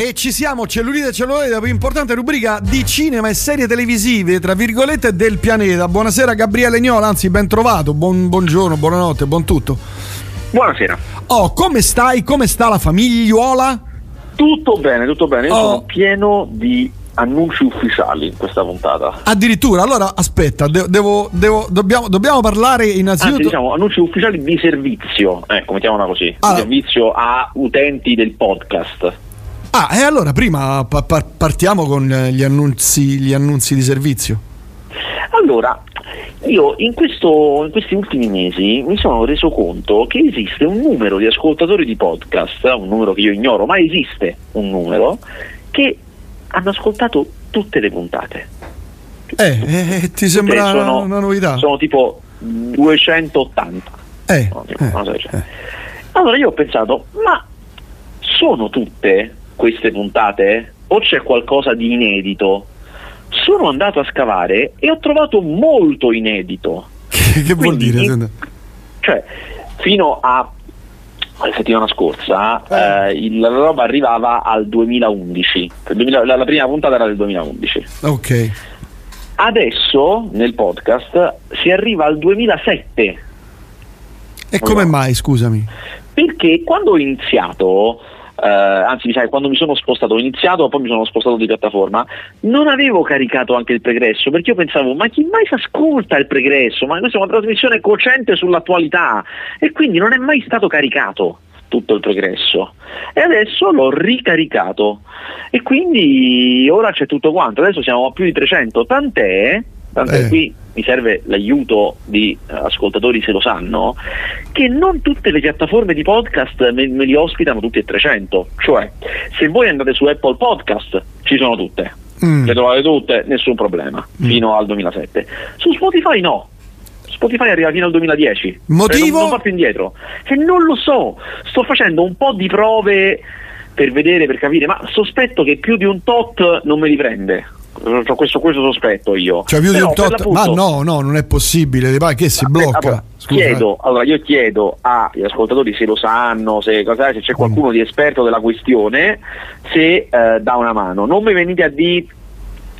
E ci siamo, cellulite e cellulite, la più importante rubrica di cinema e serie televisive, tra virgolette, del pianeta. Buonasera Gabriele Niola, anzi ben trovato, buon, buongiorno, buonanotte, buon tutto. Buonasera. Oh, come stai? Come sta la famigliuola? Tutto bene, tutto bene. Io Oh. sono pieno di annunci ufficiali in questa puntata. Addirittura, allora aspetta, de- devo, devo- dobbiamo, dobbiamo parlare Anzi, innanzitutto... diciamo annunci ufficiali di servizio, ecco, mettiamola così, Ah. di servizio a utenti del podcast. Ah, e allora prima pa- pa- partiamo con eh, gli annunzi, gli annunzi di servizio. Allora, io in, questo- in questi ultimi mesi mi sono reso conto che esiste un numero di ascoltatori di podcast, un numero che io ignoro, ma esiste un numero, che hanno ascoltato tutte le puntate. Eh, eh, ti sembra sono- una novità? Sono tipo 280. Eh, No, eh, so, cioè. eh. Allora io ho pensato, ma sono tutte queste puntate o c'è qualcosa di inedito? Sono andato a scavare e ho trovato molto inedito. Che, che vuol Quindi, dire? Cioè, fino a la settimana scorsa Eh. eh, il- la roba arrivava al 2011. Il 2000 la, la prima puntata era del 2011. Ok. Adesso nel podcast si arriva al 2007. E come mai, scusami? Perché quando ho iniziato, eh, anzi mi sa che quando mi sono spostato, ho iniziato poi mi sono spostato di piattaforma, non avevo caricato anche il pregresso, perché io pensavo, ma chi mai si ascolta il pregresso? Ma questa è una trasmissione cocente sull'attualità. E quindi non è mai stato caricato tutto il pregresso. E adesso l'ho ricaricato. E quindi ora c'è tutto quanto, adesso siamo a più di 300, tant'è, tant'è Eh. qui mi serve l'aiuto di eh, ascoltatori se lo sanno, che non tutte le piattaforme di podcast me, me li ospitano tutti e 300. Cioè, se voi andate su Apple Podcast, ci sono tutte. Mm. Le trovate tutte, nessun problema, fino al 2007. Su Spotify no. Spotify arriva fino al 2010. Motivo? Cioè, non, non va più indietro. E non lo so, sto facendo un po' di prove per vedere, per capire, ma sospetto che più di un tot non me li prende. Ho questo, questo sospetto io. Cioè più di Però, un per tot... Ma no, no, non è possibile. Ma che si eh, blocca? allora, Scusa, eh. chiedo, allora, io chiedo agli ascoltatori se lo sanno, se, se c'è Mm. qualcuno di esperto della questione, se eh, dà una mano. Non mi venite a dire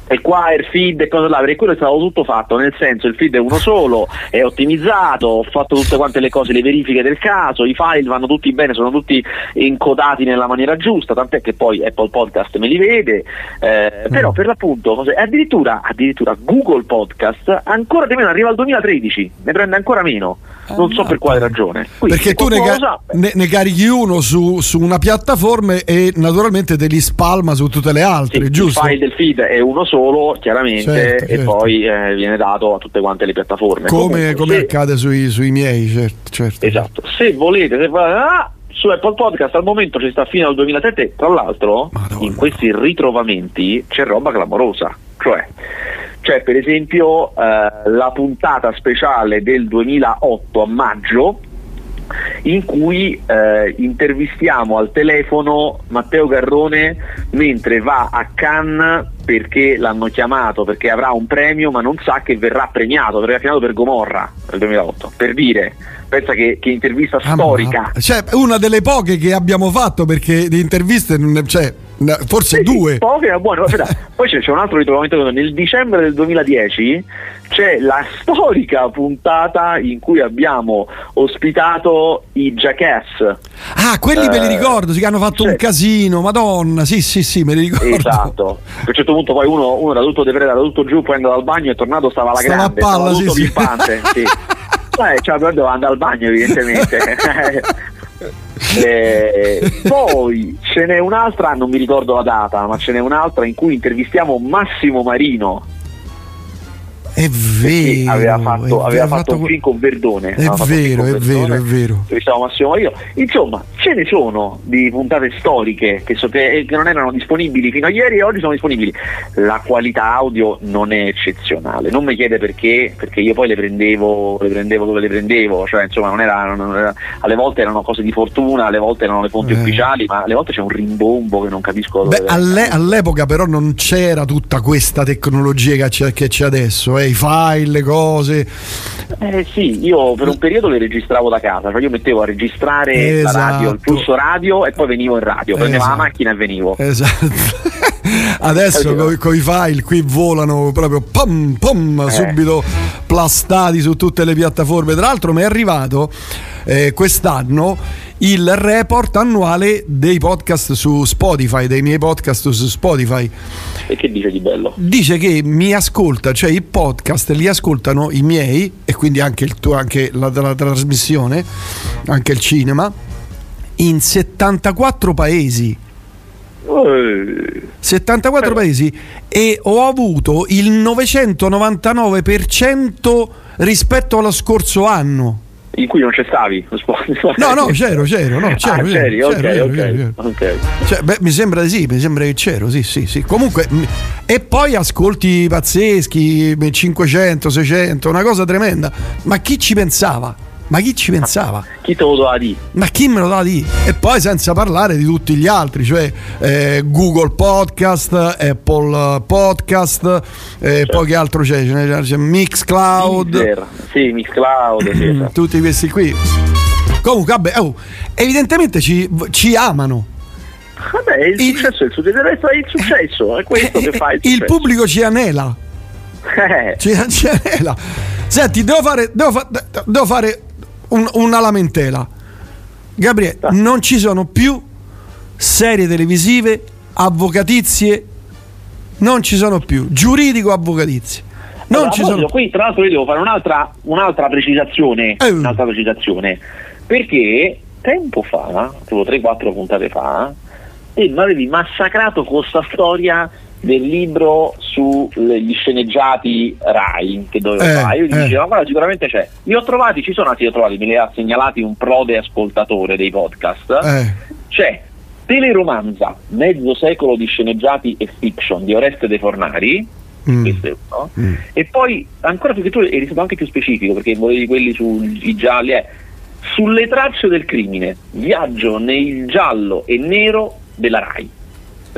e qua il feed e cose là, perché quello è stato tutto fatto, nel senso il feed è uno solo, è ottimizzato, ho fatto tutte quante le cose, le verifiche del caso, i file vanno tutti bene, sono tutti encodati nella maniera giusta, tant'è che poi Apple Podcast me li vede, eh, Mm. però per l'appunto, addirittura, addirittura Google Podcast ancora di meno arriva al 2013, ne prende ancora meno, non so per quale ragione. Quindi, Perché tu ne, sa, ne- ne carichi uno su, su una piattaforma e naturalmente te li spalma su tutte le Sì, altre, giusto? Il file del feed è uno solo, chiaramente, Certo, e certo. poi eh, viene dato a tutte quante le piattaforme. Come, Comunque, come se- accade sui, sui miei, certo, certo. Esatto, se volete, se volete ah, su Apple Podcast al momento ci sta fino al 2007, tra l'altro Madonna. in questi ritrovamenti c'è roba clamorosa, cioè c'è per esempio eh, la puntata speciale del 2008 a maggio in cui eh, intervistiamo al telefono Matteo Garrone mentre va a Cannes perché l'hanno chiamato, perché avrà un premio ma non sa che verrà premiato, ha firmato per Gomorra nel 2008, per dire, pensa che, che intervista Ah, storica. ma- Cioè, una delle poche che abbiamo fatto perché di interviste, non ne- cioè, n- forse Sì, sì, due. poche, ma buone. Poi c'è, c'è un altro ritrovamento. Nel dicembre del 2010 c'è la storica puntata in cui abbiamo ospitato i Jackass. Ah, quelli me li Eh, ricordo, sì, che hanno fatto sì. un casino, madonna, sì, sì, sì, me li ricordo. Esatto. A un certo punto poi uno, uno era tutto depredato, era tutto giù, poi è andato al bagno e è tornato, stava alla Stava grande, palla, stava sì, tutto sì. pimpante. Sì. Eh, cioè, andare al bagno evidentemente. Eh, poi ce n'è un'altra, non mi ricordo la data, ma ce n'è un'altra in cui intervistiamo Massimo Marino. È vero. aveva fatto, aveva vero, fatto un film con Verdone. È fatto vero, è vero, è vero. intervistavamo Massimo Marino. Insomma, ce ne sono di puntate storiche che, so- che- che non erano disponibili fino a ieri e oggi sono disponibili. La qualità audio non è eccezionale. Non mi chiede perché, perché io poi le prendevo, le prendevo dove le prendevo, cioè insomma non era, non era- alle volte erano cose di fortuna, alle volte erano le fonti Eh. ufficiali, ma alle volte c'è un rimbombo che non capisco dove Beh, alle- all'epoca però non c'era tutta questa tecnologia che c'è, che c'è adesso, eh. I file, le cose. Eh sì, io per un periodo le registravo da casa, cioè io mettevo a registrare esatto. radio, il pulso radio e poi venivo in radio, prendevo esatto. la macchina e venivo. Esatto. Adesso con i file qui volano proprio pom, pom, eh. subito plastati su tutte le piattaforme. Tra l'altro mi è arrivato eh, quest'anno il report annuale dei podcast su Spotify, dei miei podcast su Spotify. E che dice di bello? Dice che mi ascolta, cioè i podcast li ascoltano i miei e quindi anche, il tuo, anche la, la trasmissione, anche il cinema, in 74 paesi. 74 paesi e ho avuto il 999% rispetto allo scorso anno. In cui non c'è stavi no no c'ero c'ero no, c'ero, ah, c'ero, c'ero, okay, c'ero, okay, okay. Cioè, beh, mi sembra di sì mi sembra che c'ero sì sì sì. Comunque e poi ascolti pazzeschi 500 600 una cosa tremenda. Ma chi ci pensava ma chi ci pensava? Chi te lo doveva dire? Ma chi me lo doveva dire? E poi senza parlare di tutti gli altri, cioè eh, Google Podcast, Apple Podcast, eh, certo. poi che altro c'è? C'è Mixcloud. Mixer. Sì, Mixcloud. sì, esatto. Tutti questi qui. Comunque, vabbè, oh, evidentemente ci, ci amano. Vabbè, il, il successo è il, successo, è il successo, è questo che fa il successo. Il pubblico ci anela. Eh. Ci, ci anela. Senti, devo fare, devo, fa, devo fare un, una lamentela. Gabriele, ah. non ci sono più serie televisive avvocatizie, non ci sono più giuridico-avvocatizie. Non allora, ci sono... Qui tra l'altro io devo fare un'altra, un'altra precisazione, eh. un'altra precisazione, perché tempo fa, tipo 3-4 puntate fa, e mi avevi massacrato con questa storia del libro sugli sceneggiati Rai che dovevo eh, fare. Io gli eh. dicevo, guarda, sicuramente c'è. Li ho trovati, ci sono, sì, li ho trovati, me li ha segnalati un prode ascoltatore dei podcast. Eh. C'è Teleromanza, mezzo secolo di sceneggiati e fiction di Oreste De Fornari. Mm. Uno, mm. E poi ancora più che tu eri stato anche più specifico perché volevi quelli sui gialli. Eh. Sulle tracce del crimine, viaggio nel giallo e nero della Rai.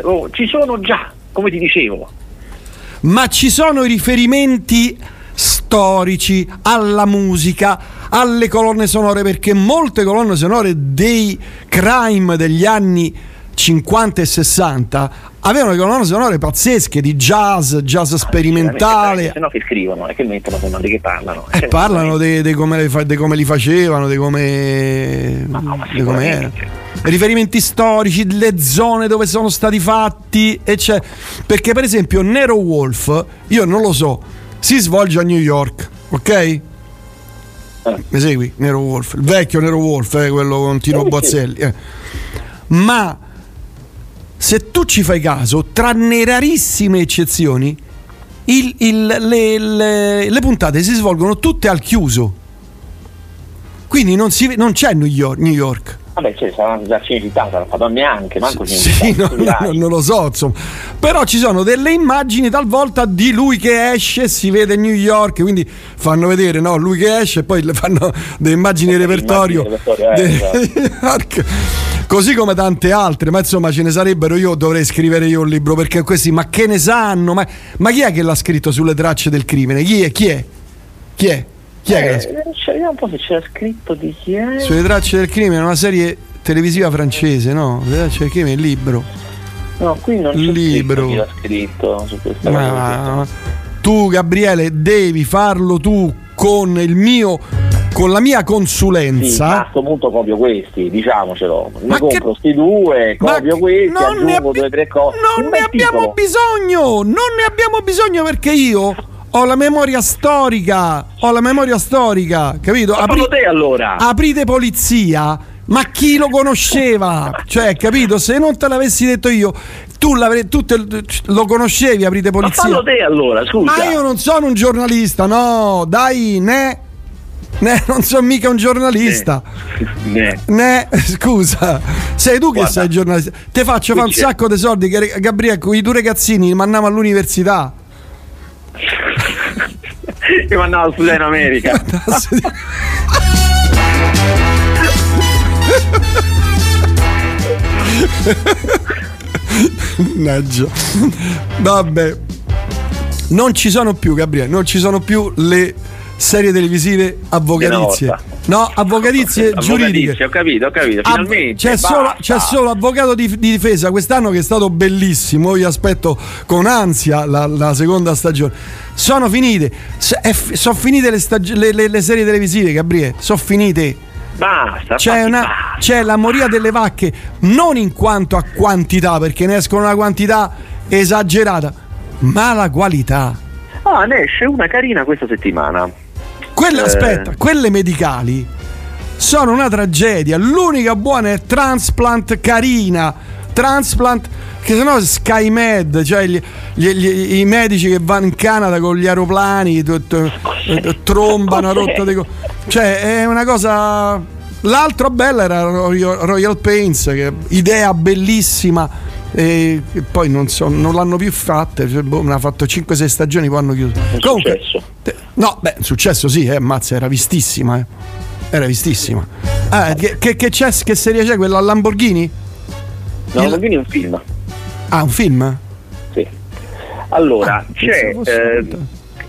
Oh, ci sono già come ti dicevo. Ma ci sono i riferimenti storici alla musica, alle colonne sonore, perché molte colonne sonore dei crime degli anni 50 e 60 avevano le colonne sonore pazzesche di jazz, jazz sperimentale. Se no che scrivono, è che mettono di che parlano. Eh, parlano di come, come, li facevano, di come, no, come. Riferimenti storici, le zone dove sono stati fatti, eccetera. Perché, per esempio, Nero Wolf, io non lo so, si svolge a New York, ok? Eh. Mi segui? Nero Wolf, il vecchio Nero Wolf, eh, quello con Tino Bazzelli. Eh. Ma se tu ci fai caso, tranne rarissime eccezioni, il, il, le, le, le, puntate si svolgono tutte al chiuso. Quindi non, si, non c'è New York. New York. Vabbè, cioè, saranno già Cinecittà, saranno fatto neanche, manco sì, no, no, non lo so, insomma. Però ci sono delle immagini talvolta di lui che esce, si vede New York, quindi fanno vedere no, lui che esce e poi fanno delle immagini repertorio. repertorio eh, esatto. Così come tante altre, ma insomma ce ne sarebbero. Io dovrei scrivere io un libro perché questi, ma che ne sanno? Ma, ma chi è che l'ha scritto sulle tracce del crimine? Chi è? Chi è? Chi è? Chi è eh, che l'ha scritto? Vediamo un po' se c'era scritto di chi è. Sulle tracce del crimine, una serie televisiva francese, no? Sulle tracce del crimine, il libro. No, qui non c'è libro. chi l'ha scritto su questa ma, Tu, Gabriele, devi farlo tu con il mio con la mia consulenza. Sì, a questo punto copio questi, diciamocelo. Ne ma compro questi due, copio questi, non aggiungo abbi- due tre cose. Non ne abbiamo bisogno, non ne abbiamo bisogno perché io ho la memoria storica, ho la memoria storica, capito? Apri- te allora. Aprite polizia. Ma chi lo conosceva? cioè, capito? Se non te l'avessi detto io, tu, tu te, lo conoscevi, aprite polizia. Ma fallo te allora, scusa. Ma io non sono un giornalista, no, dai, ne Ne, non sono mica un giornalista. Ne. ne. scusa. Sei tu che Guarda. sei giornalista. Te faccio fare un sacco di soldi. Che, Gabriele, con i due ragazzini li mandiamo all'università. Li mandavo a studiare in America. Mannaggia. Vabbè. non ci sono più, Gabriele, non ci sono più le serie televisive avvocatizie. No, avvocatizie giuridiche. Ho capito, ho capito. Finalmente. C'è solo, c'è solo, avvocato di, di, difesa quest'anno che è stato bellissimo. Io aspetto con ansia la, la seconda stagione. Sono finite. Sono finite le, stag- le, le, le serie televisive, Gabriele. Sono finite. Basta, c'è, una, basta. c'è la moria delle vacche, non in quanto a quantità, perché ne escono una quantità esagerata, ma la qualità. Ah, ne esce una carina questa settimana. Quelle, eh. aspetta, quelle medicali sono una tragedia. L'unica buona è Transplant Carina. Transplant che sennò SkyMed, cioè gli, gli, gli, i medici che vanno in Canada con gli aeroplani, t- t- t- trombano a rotta di co- Cioè è una cosa L'altro bella era Royal Pains, che idea bellissima. E poi non, so, non l'hanno più fatta. Cioè, boh, ne ha fatto 5-6 stagioni, poi hanno chiuso. Un Comunque, successo. No, beh, successo sì, eh, mazza, era vistissima. Eh. Era vistissima. Ah, che, che, che, c'è, che serie c'è quella Lamborghini? No, Lamborghini è un film. Ah, un film? Sì. Allora, Ah, c'è. eh,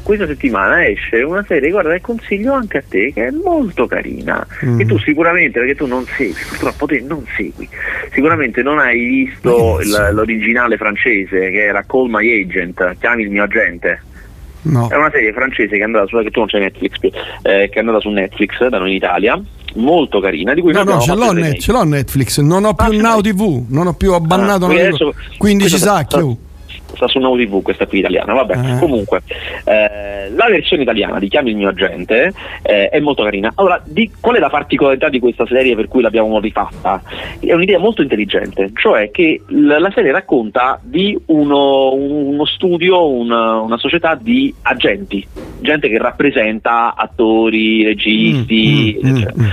questa settimana esce una serie, guarda, che consiglio anche a te, che è molto carina. Mm. Che tu sicuramente, perché tu non segui, purtroppo te non segui, sicuramente non hai visto il- l'originale francese che era Call My Agent, chiami il mio agente. No. È una serie francese che è andata su, che tu non c'è Netflix, più, eh, che è andata su Netflix da noi in Italia, molto carina, di cui No, no, ce l'ho, remake. ce l'ho Netflix, non ho Ah, più Now? TV, non ho più abbannato Ah, quindi adesso- 15 questa- sacchi. oh. Sta su Now TV questa qui italiana vabbè Eh. comunque eh, la versione italiana di Chiami il mio agente eh, è molto carina allora di, qual è la particolarità di questa serie per cui l'abbiamo rifatta è un'idea molto intelligente cioè che l- la serie racconta di uno, uno studio una, una società di agenti gente che rappresenta attori registi Mm, mm, eccetera. mm, mm.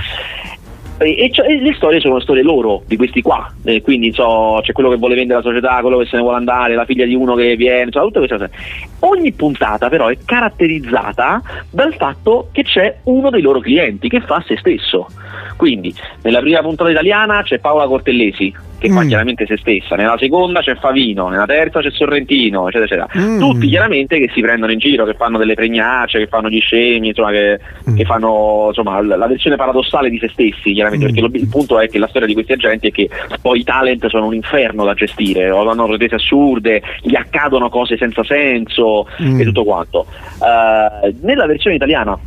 E, cioè- e le storie sono storie loro, di questi qua. Eh, quindi so, c'è quello che vuole vendere la società, quello che se ne vuole andare, la figlia di uno che viene, insomma, tutte queste cose. Ogni puntata però è caratterizzata dal fatto che c'è uno dei loro clienti che fa se stesso. Quindi nella prima puntata italiana c'è Paola Cortellesi che fa Mm. chiaramente se stessa, nella seconda c'è Favino, nella terza c'è Sorrentino, eccetera, eccetera. Mm. Tutti chiaramente che si prendono in giro, che fanno delle pregnacce, che fanno gli scemi, insomma, che, Mm. che fanno insomma, la versione paradossale di se stessi, chiaramente, Mm. perché lo- il punto è che la storia di questi agenti è che poi i talent sono un inferno da gestire, o hanno pretese assurde, gli accadono cose senza senso Mm. e tutto quanto. Eh, nella versione italiana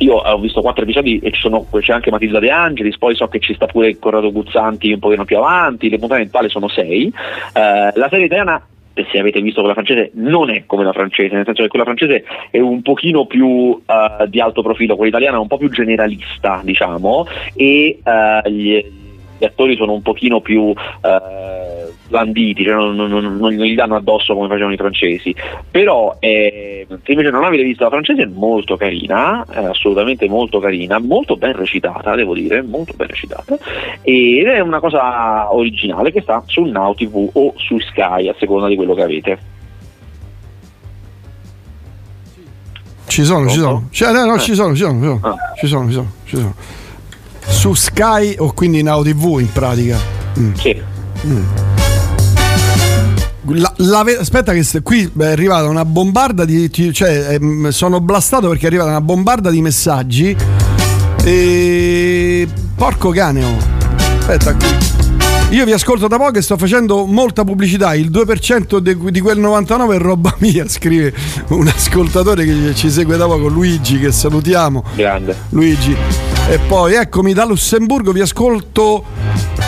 io ho visto quattro episodi e sono- c'è anche Matilda De Angelis, poi so che ci sta pure Corrado Guzzanti un pochino più avanti, le puntate in totale sono sei. Eh, la serie italiana, se avete visto quella francese, non è come la francese, nel senso che quella francese è un pochino più eh, di alto profilo, quella italiana è un po' più generalista, diciamo, e eh, gli, gli attori sono un pochino più eh, blanditi, cioè non, non- non- non gli danno addosso come facevano i francesi. Però eh, se invece non avete visto la francese è molto carina, è assolutamente molto carina, molto ben recitata, devo dire, molto ben recitata, ed è una cosa originale che sta su Now TV o su Sky a seconda di quello che avete. Ci sono, ci sono. No, no, Eh. ci sono, ci sono. Ci sono, ci sono, ci sono. Su Sky o quindi Now TV in pratica. Mm. Sì. La- la ve- aspetta che qui è arrivata una bombarda di cioè ehm, sono blastato perché è arrivata una bombarda di messaggi e porco cane oh. aspetta qui io vi ascolto da poco e sto facendo molta pubblicità il 2% de- di quel 99 è roba mia scrive un ascoltatore che ci segue da poco Luigi che salutiamo Grande. Luigi. E poi eccomi da Lussemburgo, vi ascolto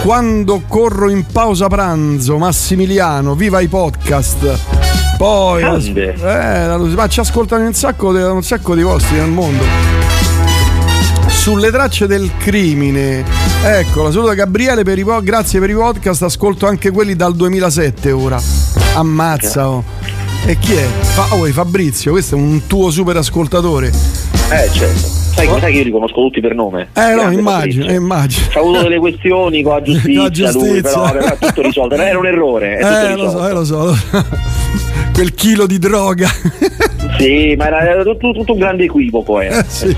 quando corro in pausa pranzo. Massimiliano, viva i podcast. Poi, eh, ma ci ascoltano un sacco, di- un sacco di posti nel mondo. Sulle tracce del crimine, ecco, la saluta Gabriele per i po- grazie per i podcast. Ascolto anche quelli dal 2007 ora. Ammazza, oh. E chi è? Fa- oh, Fabrizio, questo è un tuo super ascoltatore. Eh certo. Sai, sai che io li conosco tutti per nome. Eh no, immagino, eh, immagino. C'ha avuto delle questioni con la giustizia, la giustizia. lui, però è tutto risolto. Era un errore. È Eh, lo so, eh, lo so, lo so. Quel chilo di droga. Sì, ma era, era tutto, tutto un grande equivoco. Era. Eh, sì.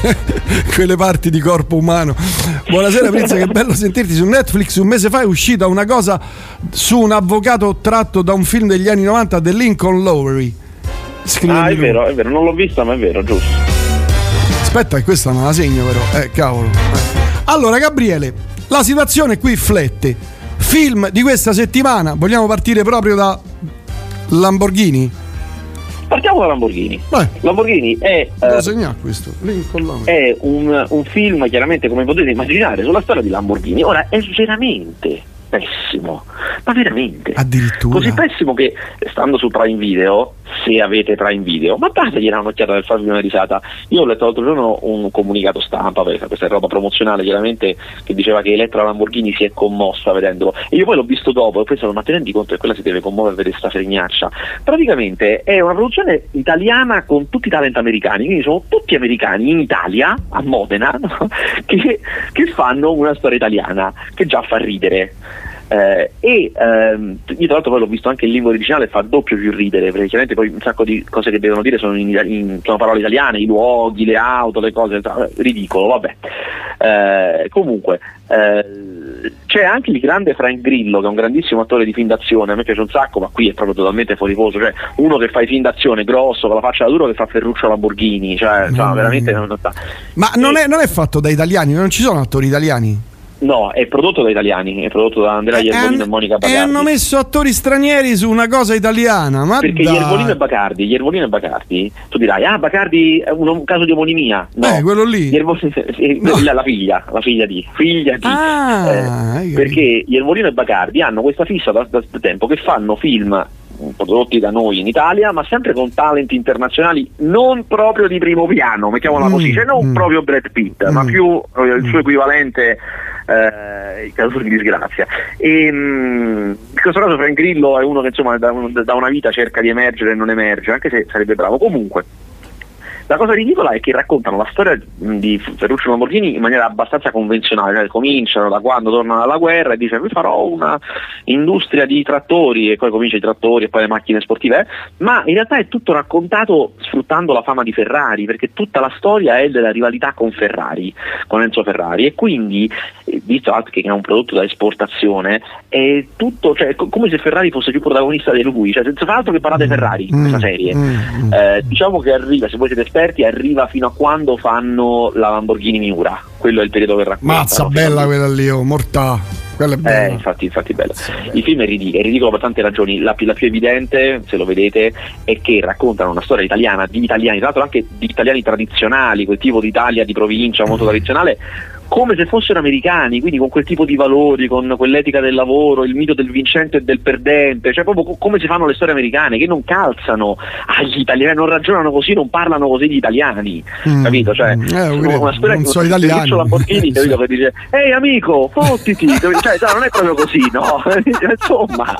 Quelle parti di corpo umano. Buonasera Prince, che bello sentirti su Netflix. Un mese fa è uscita una cosa su un avvocato tratto da un film degli anni 90 The Lincoln Lowry. Scrive Ah, è vero, è vero, non l'ho vista, ma è vero, giusto. Aspetta, che questa me la segno però. Eh, cavolo. Eh. Allora, Gabriele, la situazione qui flette. Film di questa settimana, vogliamo partire proprio da Lamborghini? Partiamo da Lamborghini. Vai, Lamborghini è, devo eh, questo. Lincoln è un, un film, chiaramente, come potete immaginare, sulla storia di Lamborghini. Ora, è veramente pessimo, ma veramente. Addirittura. Così pessimo che stando su Prime Video, se avete Prime Video, ma dategli un'occhiata per farvi una risata. Io ho letto l'altro giorno un comunicato stampa, questa è roba promozionale chiaramente, che diceva che Elettra Lamborghini si è commossa vedendolo. E io poi l'ho visto dopo e ho pensato, ma ti rendi conto che quella si deve commuovere per vedere sta fregnaccia? Praticamente è una produzione italiana con tutti i talent americani, quindi sono tutti americani in Italia, a Modena, no? che, che fanno una storia italiana, che già fa ridere. Eh, e ehm, io tra l'altro poi l'ho visto anche in lingua originale fa doppio più ridere perché chiaramente poi un sacco di cose che devono dire sono, in, in- sono parole italiane i luoghi, le auto, le cose ridicolo, vabbè Eh, comunque eh, c'è anche il grande Frank Grillo che è un grandissimo attore di film d'azione a me piace un sacco ma qui è proprio totalmente fuori posto cioè uno che fa i film d'azione grosso con la faccia da duro che fa Ferruccio Lamborghini cioè insomma, Mm. veramente non, non Ma non è, non è fatto da italiani, non ci sono attori italiani. No è prodotto da italiani è prodotto da Andrea Iervolino e, han- Monica e Bagardi hanno messo attori stranieri su una cosa italiana. Ma Perché dai. Iervolino e Bacardi, Iervolino e Bacardi, tu dirai, ah Bacardi è un, un caso di omonimia. No, Eh, quello lì. Iervolino- No. la, la figlia, la figlia di, figlia di. Ah, Eh, io- perché Iervolino e Bacardi hanno questa fissa da, da tempo che fanno film prodotti da noi in Italia, ma sempre con talent internazionali non proprio di primo piano, mettiamola Mm, così, cioè non mm. proprio Brad Pitt, ma Mm. più eh, il suo equivalente eh, in caso di disgrazia. E, mm, in questo caso Frank Grillo è uno che insomma da, da una vita cerca di emergere e non emerge, anche se sarebbe bravo. Comunque, la cosa ridicola è che raccontano la storia di Ferruccio Lamborghini in maniera abbastanza convenzionale, cioè cominciano da quando tornano dalla guerra e dice vi farò una industria di trattori e poi comincia i trattori e poi le macchine sportive, eh. ma in realtà è tutto raccontato sfruttando la fama di Ferrari, perché tutta la storia è della rivalità con Ferrari, con Enzo Ferrari e quindi, eh, visto anche che è un prodotto da esportazione, è tutto, cioè, co- come se Ferrari fosse più protagonista di lui, cioè senza altro che parlare Ferrari in questa Mm, serie. mm, mm. Eh, diciamo che arriva, se voi siete esperti, arriva fino a quando fanno la Lamborghini Miura. Quello è il periodo che racconta. Mazza, bella quella lì, oh, mortà. Quella è Eh, bella. infatti, infatti è bello. Il film è ridicolo, è ridicolo per tante ragioni. La più, la più evidente, se lo vedete, è che raccontano una storia italiana di italiani, tra l'altro anche di italiani tradizionali, quel tipo d'Italia di provincia molto tradizionale, come se fossero americani, quindi con quel tipo di valori, con quell'etica del lavoro, il mito del vincente e del perdente, cioè proprio co- come si fanno le storie americane, che non calzano agli italiani, non ragionano così, non parlano così gli italiani, Mm, capito? Cioè, eh, una- credo, una storia non che so un italiani. Lamborghini, capito, che dice ehi amico, fottiti, cioè, cioè, non è proprio così, no? Insomma,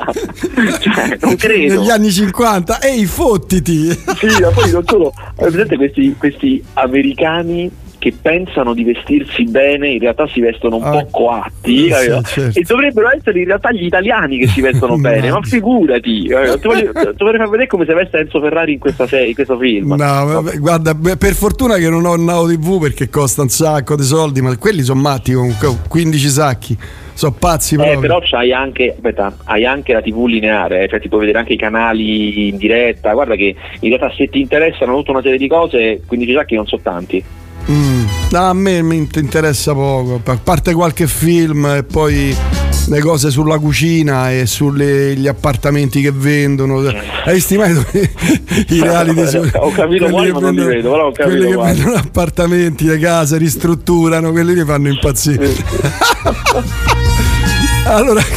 cioè, non credo. Negli anni 50, ehi, fottiti! Sì, ma poi non solo, presente questi, questi americani che pensano di vestirsi bene, in realtà si vestono un Ah, po' coatti, sì, capito? certo. e dovrebbero essere in realtà gli italiani che si vestono bene, ma figurati, capito? ti voglio, ti vorrei far vedere come si veste Enzo Ferrari in, questa serie, in questo film. No, vabbè, guarda, per fortuna che non ho il Now TV perché costa un sacco di soldi, ma quelli sono matti comunque, oh, 15 sacchi, sono pazzi Eh, proprio. però c'hai anche, aspetta, hai anche la TV lineare, eh, cioè ti puoi vedere anche i canali in diretta. Guarda che in realtà se ti interessano tutta una serie di cose, 15 sacchi non sono tanti. Mm, a me mi int- interessa poco, a parte qualche film e poi le cose sulla cucina e sugli appartamenti che vendono. Hai mai i reality su- Ho capito quelli quali, che ma non li vendono- vedo, però ho capito quelli che quali. vendono appartamenti, le case, ristrutturano, quelli mi fanno impazzire. allora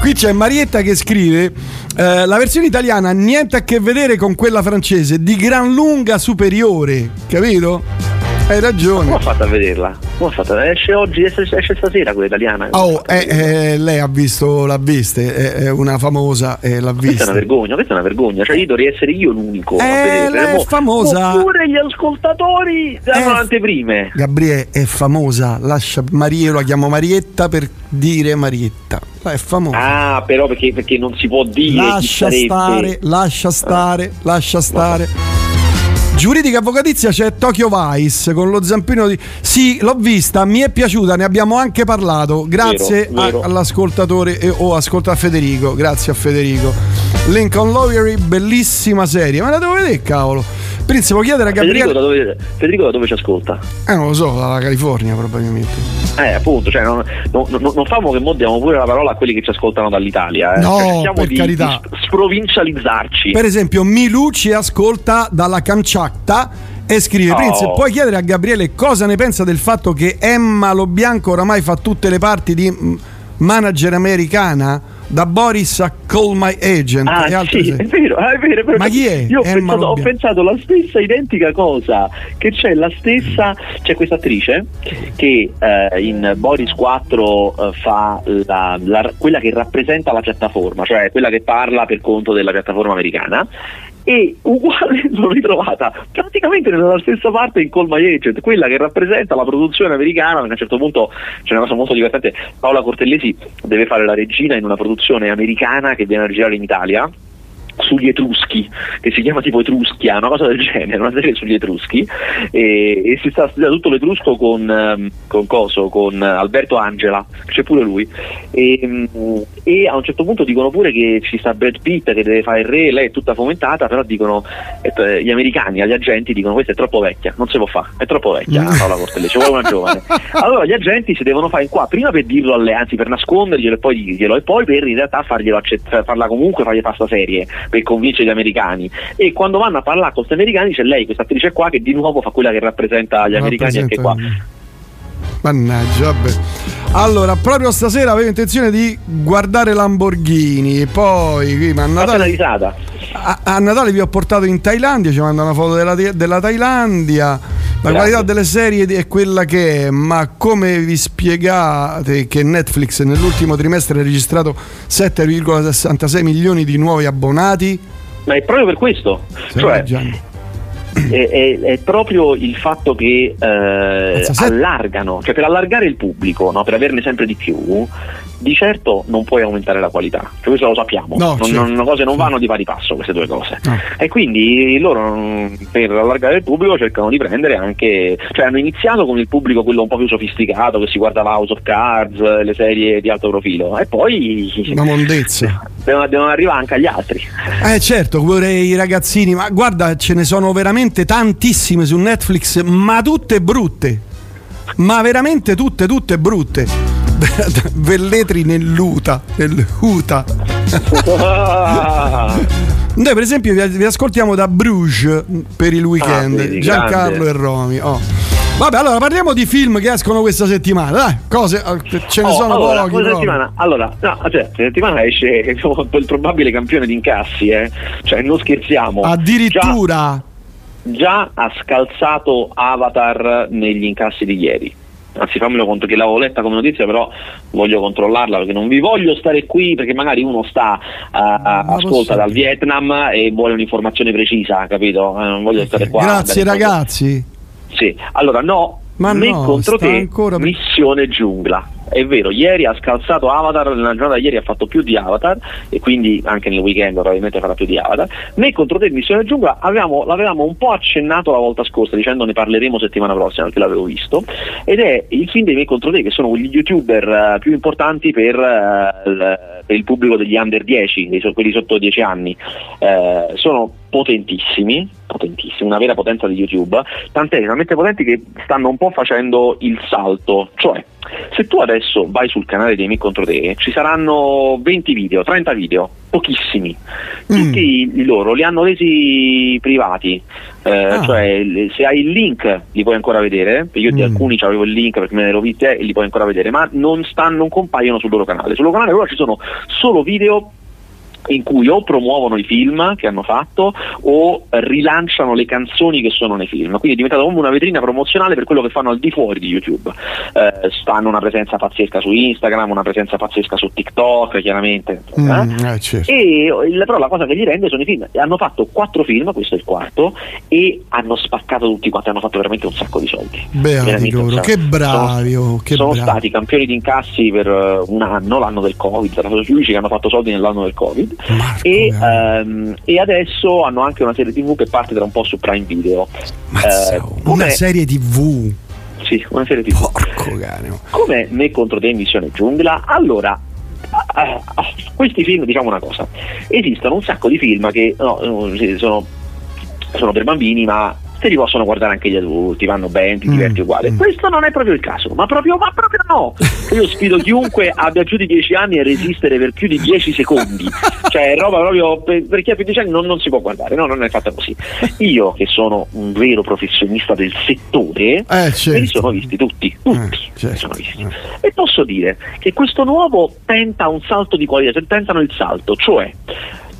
Qui c'è Marietta che scrive eh, la versione italiana niente a che vedere con quella francese, di gran lunga superiore, capito? Hai Come ragione. ho fatto a vederla? Come ho fatto? Esce oggi, esce, esce stasera quella italiana. Oh, eh, eh, lei ha visto, l'ha vista, è, è una famosa, eh, l'ha Questa è vista. una vergogna, questa è una vergogna, cioè io dovrei essere io l'unico a Eh, vedere. lei è Mo- famosa. Oppure gli ascoltatori danno Eh, anteprime. Gabriele è famosa, lascia Maria, io la chiamo Marietta per dire Marietta. È famosa. Ah, però perché, perché non si può dire lascia stare, lascia stare, lascia stare. Giuridica avvocatizia c'è Tokyo Vice con lo zampino di. Sì, l'ho vista, mi è piaciuta, ne abbiamo anche parlato. Grazie Vero, vero. a- all'ascoltatore e, o ascolta a Federico. Grazie a Federico. Lincoln Lawyery, bellissima serie. Ma la devo vedere, cavolo. Prince, puoi chiedere a Federico Gabriele. da, dove, Federico da dove ci ascolta? Eh, non lo so, dalla California probabilmente. Eh, appunto, cioè, non, non, non, non famo che mo diamo pure la parola a quelli che ci ascoltano dall'Italia. Eh. No, Cioè, per di, carità. di sprovincializzarci. Per esempio, Milù ci ascolta dalla Kamchatka e scrive: Oh. Prince, puoi chiedere a Gabriele cosa ne pensa del fatto che Emma Lo Bianco oramai fa tutte le parti di manager americana? Da Boris a Call My Agent Ah, sì, è vero, ah, è vero, è vero. Ma chi è? Io ho pensato, ho pensato la stessa identica cosa, che c'è la stessa, c'è questa attrice che eh, in Boris 4 eh, fa la- la- quella che rappresenta la piattaforma, cioè quella che parla per conto della piattaforma americana. E uguale l'ho ritrovata praticamente nella stessa parte in Call My Agent, quella che rappresenta la produzione americana, perché a un certo punto c'è una cosa molto divertente, Paola Cortellesi deve fare la regina in una produzione americana che viene a girare in Italia sugli Etruschi, che si chiama tipo Etruschia, una cosa del genere, una serie sugli Etruschi, e, e si sta studiando tutto l'Etrusco con, ehm, con Coso, con Alberto Angela, c'è pure lui, e, mm, e a un certo punto dicono pure che ci sta Brad Pitt che deve fare il re, lei è tutta fomentata, però dicono, eh, gli americani, agli agenti dicono questa è troppo vecchia, non si può fare, è troppo vecchia Paola Cortelli, ci vuole una giovane. Allora gli agenti si devono fare in qua, prima per dirlo alle, anzi per nasconderglielo e poi dirglielo, e poi per in realtà farglielo accettare, farla comunque, fargli fare sta serie, per convincere gli americani. E quando vanno a parlare con questi americani c'è lei, questa attrice qua, che di nuovo fa quella che rappresenta gli americani anche qua. Mannaggia, vabbè. Allora, proprio stasera avevo intenzione di guardare Lamborghini. Poi, ma a Natale, a, a Natale vi ho portato in Thailandia. Ci manda una foto della, della Thailandia. La Grazie. qualità delle serie è quella che è, ma come vi spiegate che Netflix nell'ultimo trimestre ha registrato 7,66 milioni di nuovi abbonati? Ma è proprio per questo. Sì, Cioè. È, è- è proprio il fatto che eh, allargano, cioè per allargare il pubblico, no? per averne sempre di più, di certo non puoi aumentare la qualità, cioè questo lo sappiamo, No, non, certo. non- cose non Sì. vanno di pari passo queste due cose. No. E quindi loro mm, per allargare il pubblico cercano di prendere anche, cioè hanno iniziato con il pubblico quello un po' più sofisticato che si guardava House of Cards, le serie di alto profilo, e poi Una mondezza. devono, devono arrivare anche agli altri. Eh certo, pure i ragazzini, ma guarda, ce ne sono veramente tantissime su Netflix, ma tutte brutte. Ma veramente tutte, tutte brutte. Velletri nell'uta, nell'uta. Noi per esempio vi, ascoltiamo da Bruges per il weekend, Ah, Giancarlo e Romy. oh. Vabbè, allora parliamo di film che escono questa settimana. Dai, cose, ce ne Oh, sono allora, pochi. questa settimana, allora, no, cioè, questa settimana esce il probabile campione di incassi, eh. cioè non scherziamo. Addirittura. Già, già ha scalzato Avatar negli incassi di ieri. Anzi, fammelo conto che l'avevo letta come notizia, però voglio controllarla perché non vi voglio stare qui perché magari uno sta Ma ascolta dal Vietnam e vuole un'informazione precisa, capito? Eh, non voglio stare qua. Grazie ragazzi. sì, allora no, Ma me no, contro te, ancora missione giungla. È vero, ieri ha scalzato Avatar, nella giornata di ieri ha fatto più di Avatar e quindi anche nel weekend probabilmente farà più di Avatar. Me contro te, missione giungla, avevamo- l'avevamo un po' accennato la volta scorsa dicendo ne parleremo settimana prossima perché l'avevo visto ed è il film dei Me contro te che sono quegli youtuber eh, più importanti per, eh, il, per il pubblico degli under 10, dei so- quelli sotto 10 anni. Eh, sono potentissimi, potentissimi, una vera potenza di YouTube, tant'è talmente potenti che stanno un po' facendo il salto, cioè se tu adesso vai sul canale dei Me contro te ci saranno 20 video, 30 video, pochissimi, tutti i loro li hanno resi privati, eh, Ah. cioè se hai il link li puoi ancora vedere, io di Mm. alcuni avevo il link perché me ne ero visti e li puoi ancora vedere, ma non, stanno, non compaiono sul loro canale, sul loro canale ora ci sono solo video in cui o promuovono i film che hanno fatto o rilanciano le canzoni che sono nei film, quindi è diventato come una vetrina promozionale per quello che fanno al di fuori di YouTube. Eh, stanno una presenza pazzesca su Instagram, una presenza pazzesca su TikTok, chiaramente. eh? Mm, eh, certo. E però la cosa che gli rende sono i film. Hanno fatto quattro film, questo è il quarto, e hanno spaccato tutti quanti, hanno fatto veramente un sacco di soldi. Beati loro, che bravi, oh, che sono bravi. stati campioni di incassi per eh, un anno, l'anno del Covid, sono gli unici che hanno fatto soldi nell'anno del Covid e, ehm, e, adesso hanno anche una serie tv che parte tra un po' su Prime Video. Mazza, eh, una serie tv? Sì, una serie tv. Porco cane. Come me contro te in Missione Giungla? Allora, ah, questi film, diciamo una cosa, esistono un sacco di film che no, sono, sono per bambini, ma se li possono guardare anche gli adulti, vanno bene, ti diverti mm. uguale. Mm. Questo non è proprio il caso, ma proprio, ma proprio no. Io sfido chiunque abbia più di 10 anni a resistere per più di 10 secondi. Cioè, roba proprio per, per chi ha più di 10 anni non, non, si può guardare, no, non è fatta così. Io, che sono un vero professionista del settore, eh, certo. me li sono visti tutti, tutti. Eh, certo. visti. Eh. E posso dire che questo nuovo tenta un salto di qualità, tentano il salto, cioè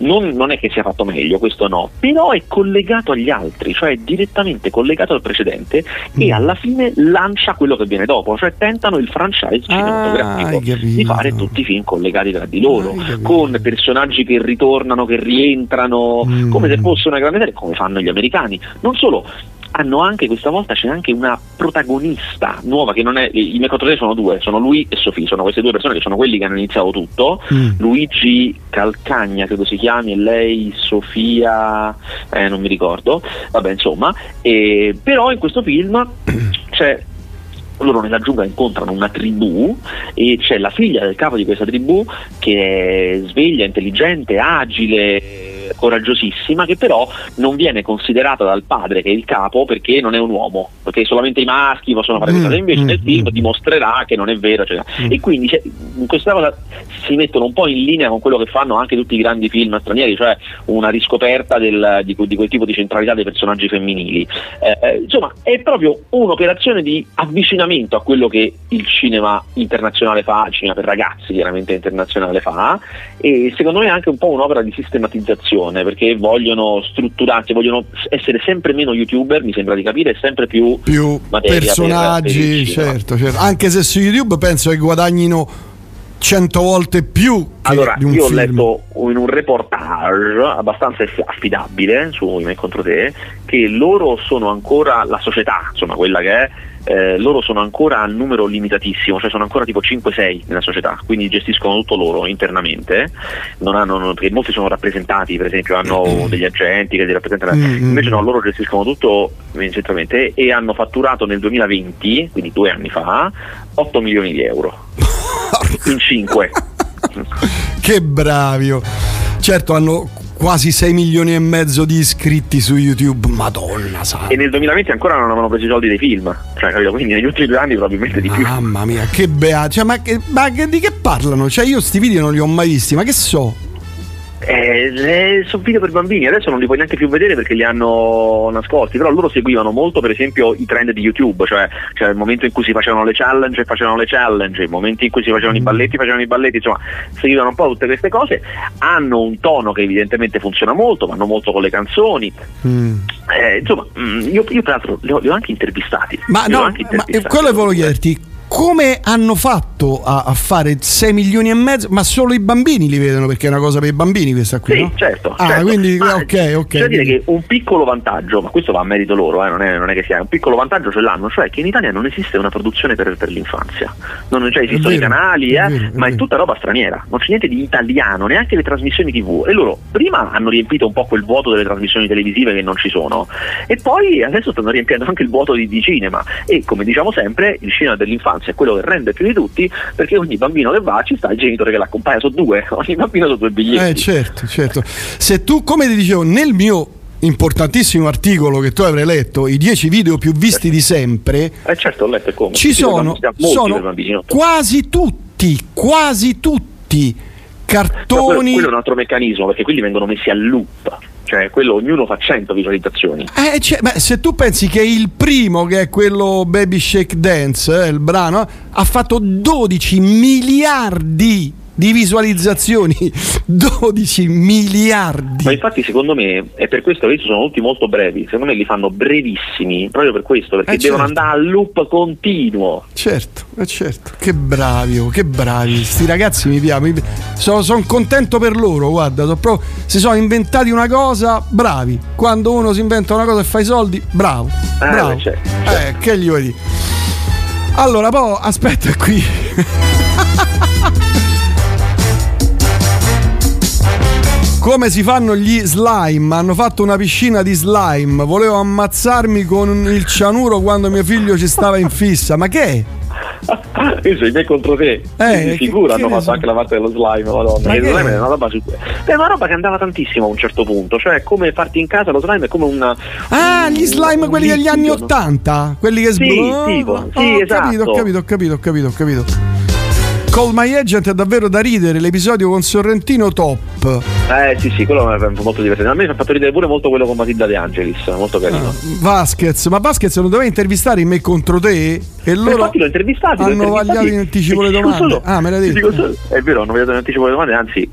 non, non, è che sia fatto meglio, questo no, però è collegato agli altri, cioè è direttamente collegato al precedente mm. e alla fine lancia quello che viene dopo, cioè tentano il franchise cinematografico ah, di fare tutti i film collegati tra di loro, ah, con personaggi che ritornano, che rientrano, mm. come se fosse una grande serie, come fanno gli americani. Non solo, hanno anche questa volta c'è anche una protagonista nuova che non è i miei controllori sono due sono lui e Sofì sono queste due persone che sono quelli che hanno iniziato tutto. Mm. Luigi Calcagna credo si chiami e lei Sofia eh, non mi ricordo. Vabbè insomma. E, però in questo film c'è loro nella giungla incontrano una tribù e c'è la figlia del capo di questa tribù che è sveglia, intelligente, agile coraggiosissima che però non viene considerata dal padre che è il capo perché non è un uomo, perché solamente i maschi possono fare questa cosa, invece mm, nel film mm. dimostrerà che non è vero, eccetera. Mm. e quindi cioè, in questa cosa si mettono un po' in linea con quello che fanno anche tutti i grandi film stranieri, cioè una riscoperta del, di, di, quel tipo di centralità dei personaggi femminili. Eh, eh, insomma, è proprio un'operazione di avvicinamento a quello che il cinema internazionale fa, il cinema per ragazzi chiaramente internazionale fa, e secondo me è anche un po' un'opera di sistematizzazione perché vogliono strutturarsi, vogliono essere sempre meno youtuber, mi sembra di capire, e sempre più, più personaggi, per, per certo, certo. Anche se su YouTube penso che guadagnino cento volte più allora io film. ho letto in un reportage abbastanza affidabile su Me contro te che loro sono ancora la società insomma quella che è eh, loro sono ancora a numero limitatissimo, cioè sono ancora tipo 5-6 nella società, quindi gestiscono tutto loro internamente, non hanno, perché molti sono rappresentati, per esempio hanno mm. degli agenti che li rappresentano, mm-hmm. invece no, loro gestiscono tutto centralmente e hanno fatturato nel 2020, quindi due anni fa, 8 milioni di euro. In 5. che bravi! Oh. Certo, hanno quasi 6 milioni e mezzo di iscritti su YouTube. Madonna santa. E nel 2020 ancora non avevano preso i soldi dei film. Cioè, capito? Quindi negli ultimi due anni probabilmente di più. Mamma mia, che beato. Cioè, ma, ma, di che parlano? Cioè, io sti video non li ho mai visti, ma che so? Eh, sono video per bambini, adesso non li puoi neanche più vedere perché li hanno nascosti, però loro seguivano molto per esempio i trend di YouTube, cioè, cioè il momento in cui si facevano le challenge facevano le challenge, il momento in cui si facevano mm. i balletti facevano i balletti, insomma seguivano un po' tutte queste cose, hanno un tono che evidentemente funziona molto, vanno molto con le canzoni, mm. eh, insomma mm, io, io, tra l'altro li ho, li ho anche intervistati. Ma, no, anche intervistati. ma quello volevo chiederti come hanno fatto a, a, fare 6 milioni e mezzo? Ma solo i bambini li vedono perché è una cosa per i bambini questa qui. Sì, no? certo. Ah, certo. quindi ma, ok, ok. Da dire che un piccolo vantaggio, ma questo va a merito loro, eh, non, è, non, è, che sia, un piccolo vantaggio ce l'hanno, cioè che in Italia non esiste una produzione per, per l'infanzia. Non, cioè esistono vero, i canali, è eh, vero, è ma è tutta roba straniera, non c'è niente di italiano, neanche le trasmissioni TV. E loro prima hanno riempito un po' quel vuoto delle trasmissioni televisive che non ci sono, e poi adesso stanno riempiendo anche il vuoto di, di cinema. E come diciamo sempre, il cinema dell'infanzia è quello che rende più di tutti perché ogni bambino che va ci sta il genitore che l'accompagna, sono due, ogni bambino sono due biglietti. Eh certo, certo. Se tu, come ti dicevo, nel mio importantissimo articolo che tu avrai letto, i 10 video più visti certo. di sempre. Eh certo, ho letto come. Ci sono, sono quasi tutti, quasi tutti cartoni. Quello, quello, è un altro meccanismo perché quelli vengono messi a loop cioè quello ognuno fa 100 visualizzazioni. Eh, cioè, beh, se tu pensi che il primo, che è quello Baby Shake Dance, eh, il brano, ha fatto 12 miliardi di visualizzazioni 12 miliardi. Ma infatti secondo me è per questo che sono tutti molto brevi. Secondo me li fanno brevissimi proprio per questo perché eh devono certo. andare a loop continuo. Certo, eh certo. Che bravi oh, che bravi. Sti ragazzi mi piace sono, sono, contento per loro guarda so proprio, si sono inventati una cosa bravi. Quando uno si inventa una cosa e fa i soldi bravo eh, bravo. certo, certo. Eh, che gli vuoi dire? Allora poi aspetta qui come si fanno gli slime? Hanno fatto una piscina di slime. Volevo ammazzarmi con il cianuro quando mio figlio ci stava in fissa. Ma che è? Io sono i me contro te. Eh, di sicuro hanno fatto anche la parte dello slime, madonna. Ma slime è una roba su- è una roba che andava tantissimo a un certo punto. Cioè, come farti in casa lo slime è come una. Ah, gli slime un quelli degli anni? Ottanta, quelli che Sì, sblo- tipo, Oh, sì, ho esatto. capito, ho capito, ho capito, ho capito, ho capito. Call My Agent è davvero da ridere, l'episodio con Sorrentino top. Eh sì, sì, quello è molto divertente. A me mi ha fatto ridere pure molto quello con Matilda De Angelis, molto carino. Ah, Vasquez, ma Vasquez non doveva intervistare in me contro te e loro Infatti l'ho intervistato. hanno vagliato in anticipo le domande. solo- ah, me l'hai detto. solo- È vero, hanno vagliato in anticipo le domande, anzi.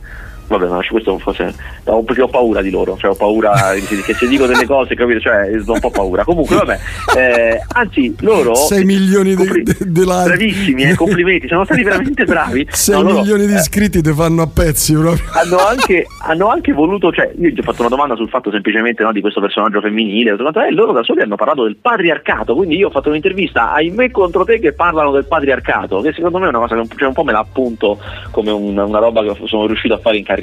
Vabbè, ma questo forse. no, Perché ho paura di loro, cioè ho paura di- che se dico delle cose, capito? Cioè, ho un po' paura. Comunque, vabbè. eh, anzi, loro. 6 milioni di, compli- de, de like. Bravissimi, eh, complimenti, sono stati veramente bravi. 6 No, loro, milioni di eh, iscritti ti fanno a pezzi proprio. hanno anche, hanno anche voluto, cioè io gli ho fatto una domanda sul fatto semplicemente no, di questo personaggio femminile, e loro da soli hanno parlato del patriarcato, quindi io ho fatto un'intervista ai me contro te che parlano del patriarcato, che secondo me è una cosa che un, cioè, un po' me la appunto come un- una roba che sono riuscito a fare in carriera.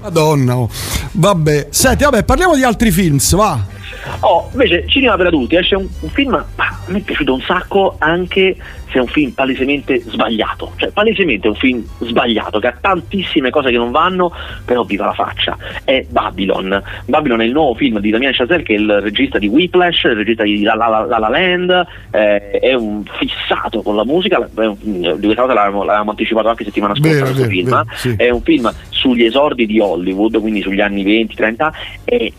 Madonna. oh. Vabbè, senti, vabbè, parliamo di altri films, va. Oh, invece cinema per adulti esce un, un film, ma a me è piaciuto un sacco anche se è un film palesemente sbagliato, cioè palesemente è un film sbagliato che ha tantissime cose che non vanno, però viva la faccia. È Babylon. Babylon è il nuovo film di Damien Chazelle che è il regista di Whiplash, il regista di La La, La, La La Land, eh, è un fissato con la musica, di questa cosa l'avevamo, l'avevamo anticipato anche settimana scorsa Vero, questo vero, film, vero, sì. è un film sugli esordi di Hollywood, quindi sugli anni 20-30 e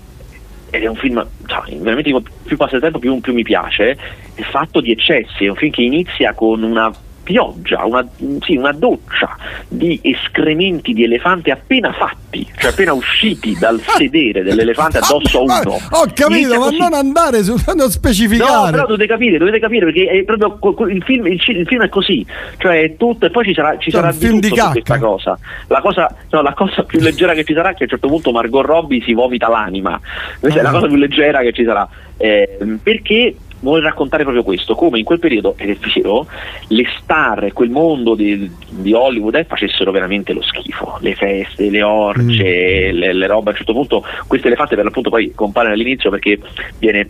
ed è un film, cioè, veramente più passa il tempo più, più mi piace, è fatto di eccessi, è un film che inizia con una pioggia, una, sì, una doccia di escrementi di elefante appena fatti, cioè appena usciti dal sedere dell'elefante addosso a Ma- uno. Ho capito, ma non andare su, non No, specificare. però dovete capire, dovete capire perché è proprio il film, il, il film è così, cioè è tutto e poi ci sarà, ci Cioè, sarà di di tutto su cacca. questa cosa. La cosa, no, la cosa più leggera che ci sarà è che a un certo punto Margot Robbie si vomita l'anima. Questa è la Ah. cosa più leggera che ci sarà. Eh, perché vuole raccontare proprio questo, come in quel periodo, ed è vero, le star quel mondo di, di Hollywood eh, facessero veramente lo schifo, le feste, le orge, le, le robe, a un certo punto queste elefante per l'appunto poi compare all'inizio perché viene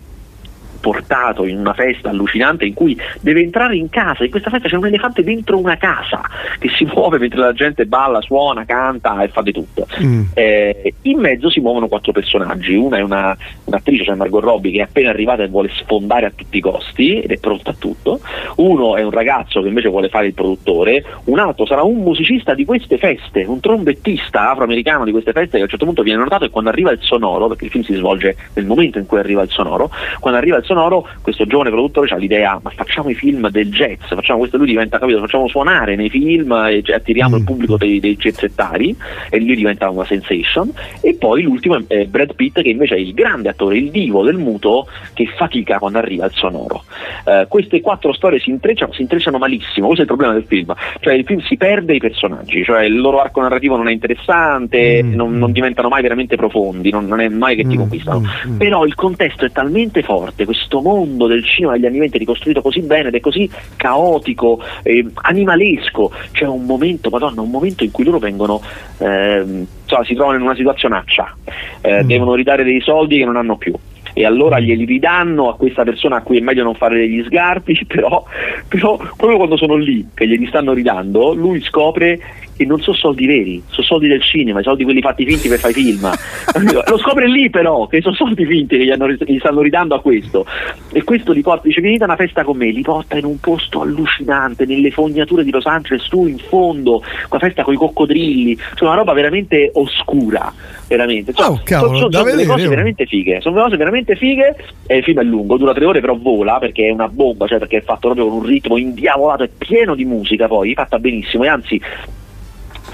portato in una festa allucinante in cui deve entrare in casa in questa festa c'è un elefante dentro una casa che si muove mentre la gente balla, suona, canta e fa di tutto Mm. eh, in mezzo si muovono quattro personaggi una è una, un'attrice, cioè Margot Robbie che è appena arrivata e vuole sfondare a tutti i costi ed è pronta a tutto uno è un ragazzo che invece vuole fare il produttore un altro sarà un musicista di queste feste un trombettista afroamericano di queste feste che a un certo punto viene notato e quando arriva il sonoro perché il film si svolge nel momento in cui arriva il sonoro quando arriva il sonoro questo giovane produttore ha l'idea ma facciamo i film del jazz facciamo questo lui diventa capito facciamo suonare nei film e attiriamo Mm. il pubblico dei, dei jazzettari e lui diventa una sensation e poi l'ultimo è Brad Pitt che invece è il grande attore il divo del muto che fatica quando arriva il sonoro Eh, queste quattro storie si intrecciano, si intrecciano malissimo questo è il problema del film cioè il film si perde i personaggi cioè il loro arco narrativo non è interessante Mm. non, non diventano mai veramente profondi non, non è mai che ti Mm, conquistano mm, mm. però il contesto è talmente forte, questo mondo del cinema degli anni 20 è ricostruito così bene ed è così caotico, eh, animalesco, c'è un momento, madonna, un momento in cui loro vengono, ehm, insomma, si trovano in una situazionaccia, eh, Mm. devono ridare dei soldi che non hanno più. E allora glieli ridanno a questa persona a cui è meglio non fare degli sgarbi, però, però proprio quando sono lì che glieli stanno ridando, lui scopre che non sono soldi veri, sono soldi del cinema, i soldi quelli fatti finti per fare film. Lo scopre lì però, che sono soldi finti che gli, hanno- gli stanno ridando a questo. E questo li porta, dice venite a una festa con me, li porta in un posto allucinante, nelle fognature di Los Angeles, tu in fondo, una festa con i coccodrilli, cioè una roba veramente oscura, veramente. Cioè, Oh, cavolo, sono, sono da delle vedere, cose oh. veramente fighe, sono cose veramente fighe e il film è lungo, dura tre ore però vola perché è una bomba, cioè perché è fatto proprio con un ritmo indiavolato, è pieno di musica poi, fatta benissimo e anzi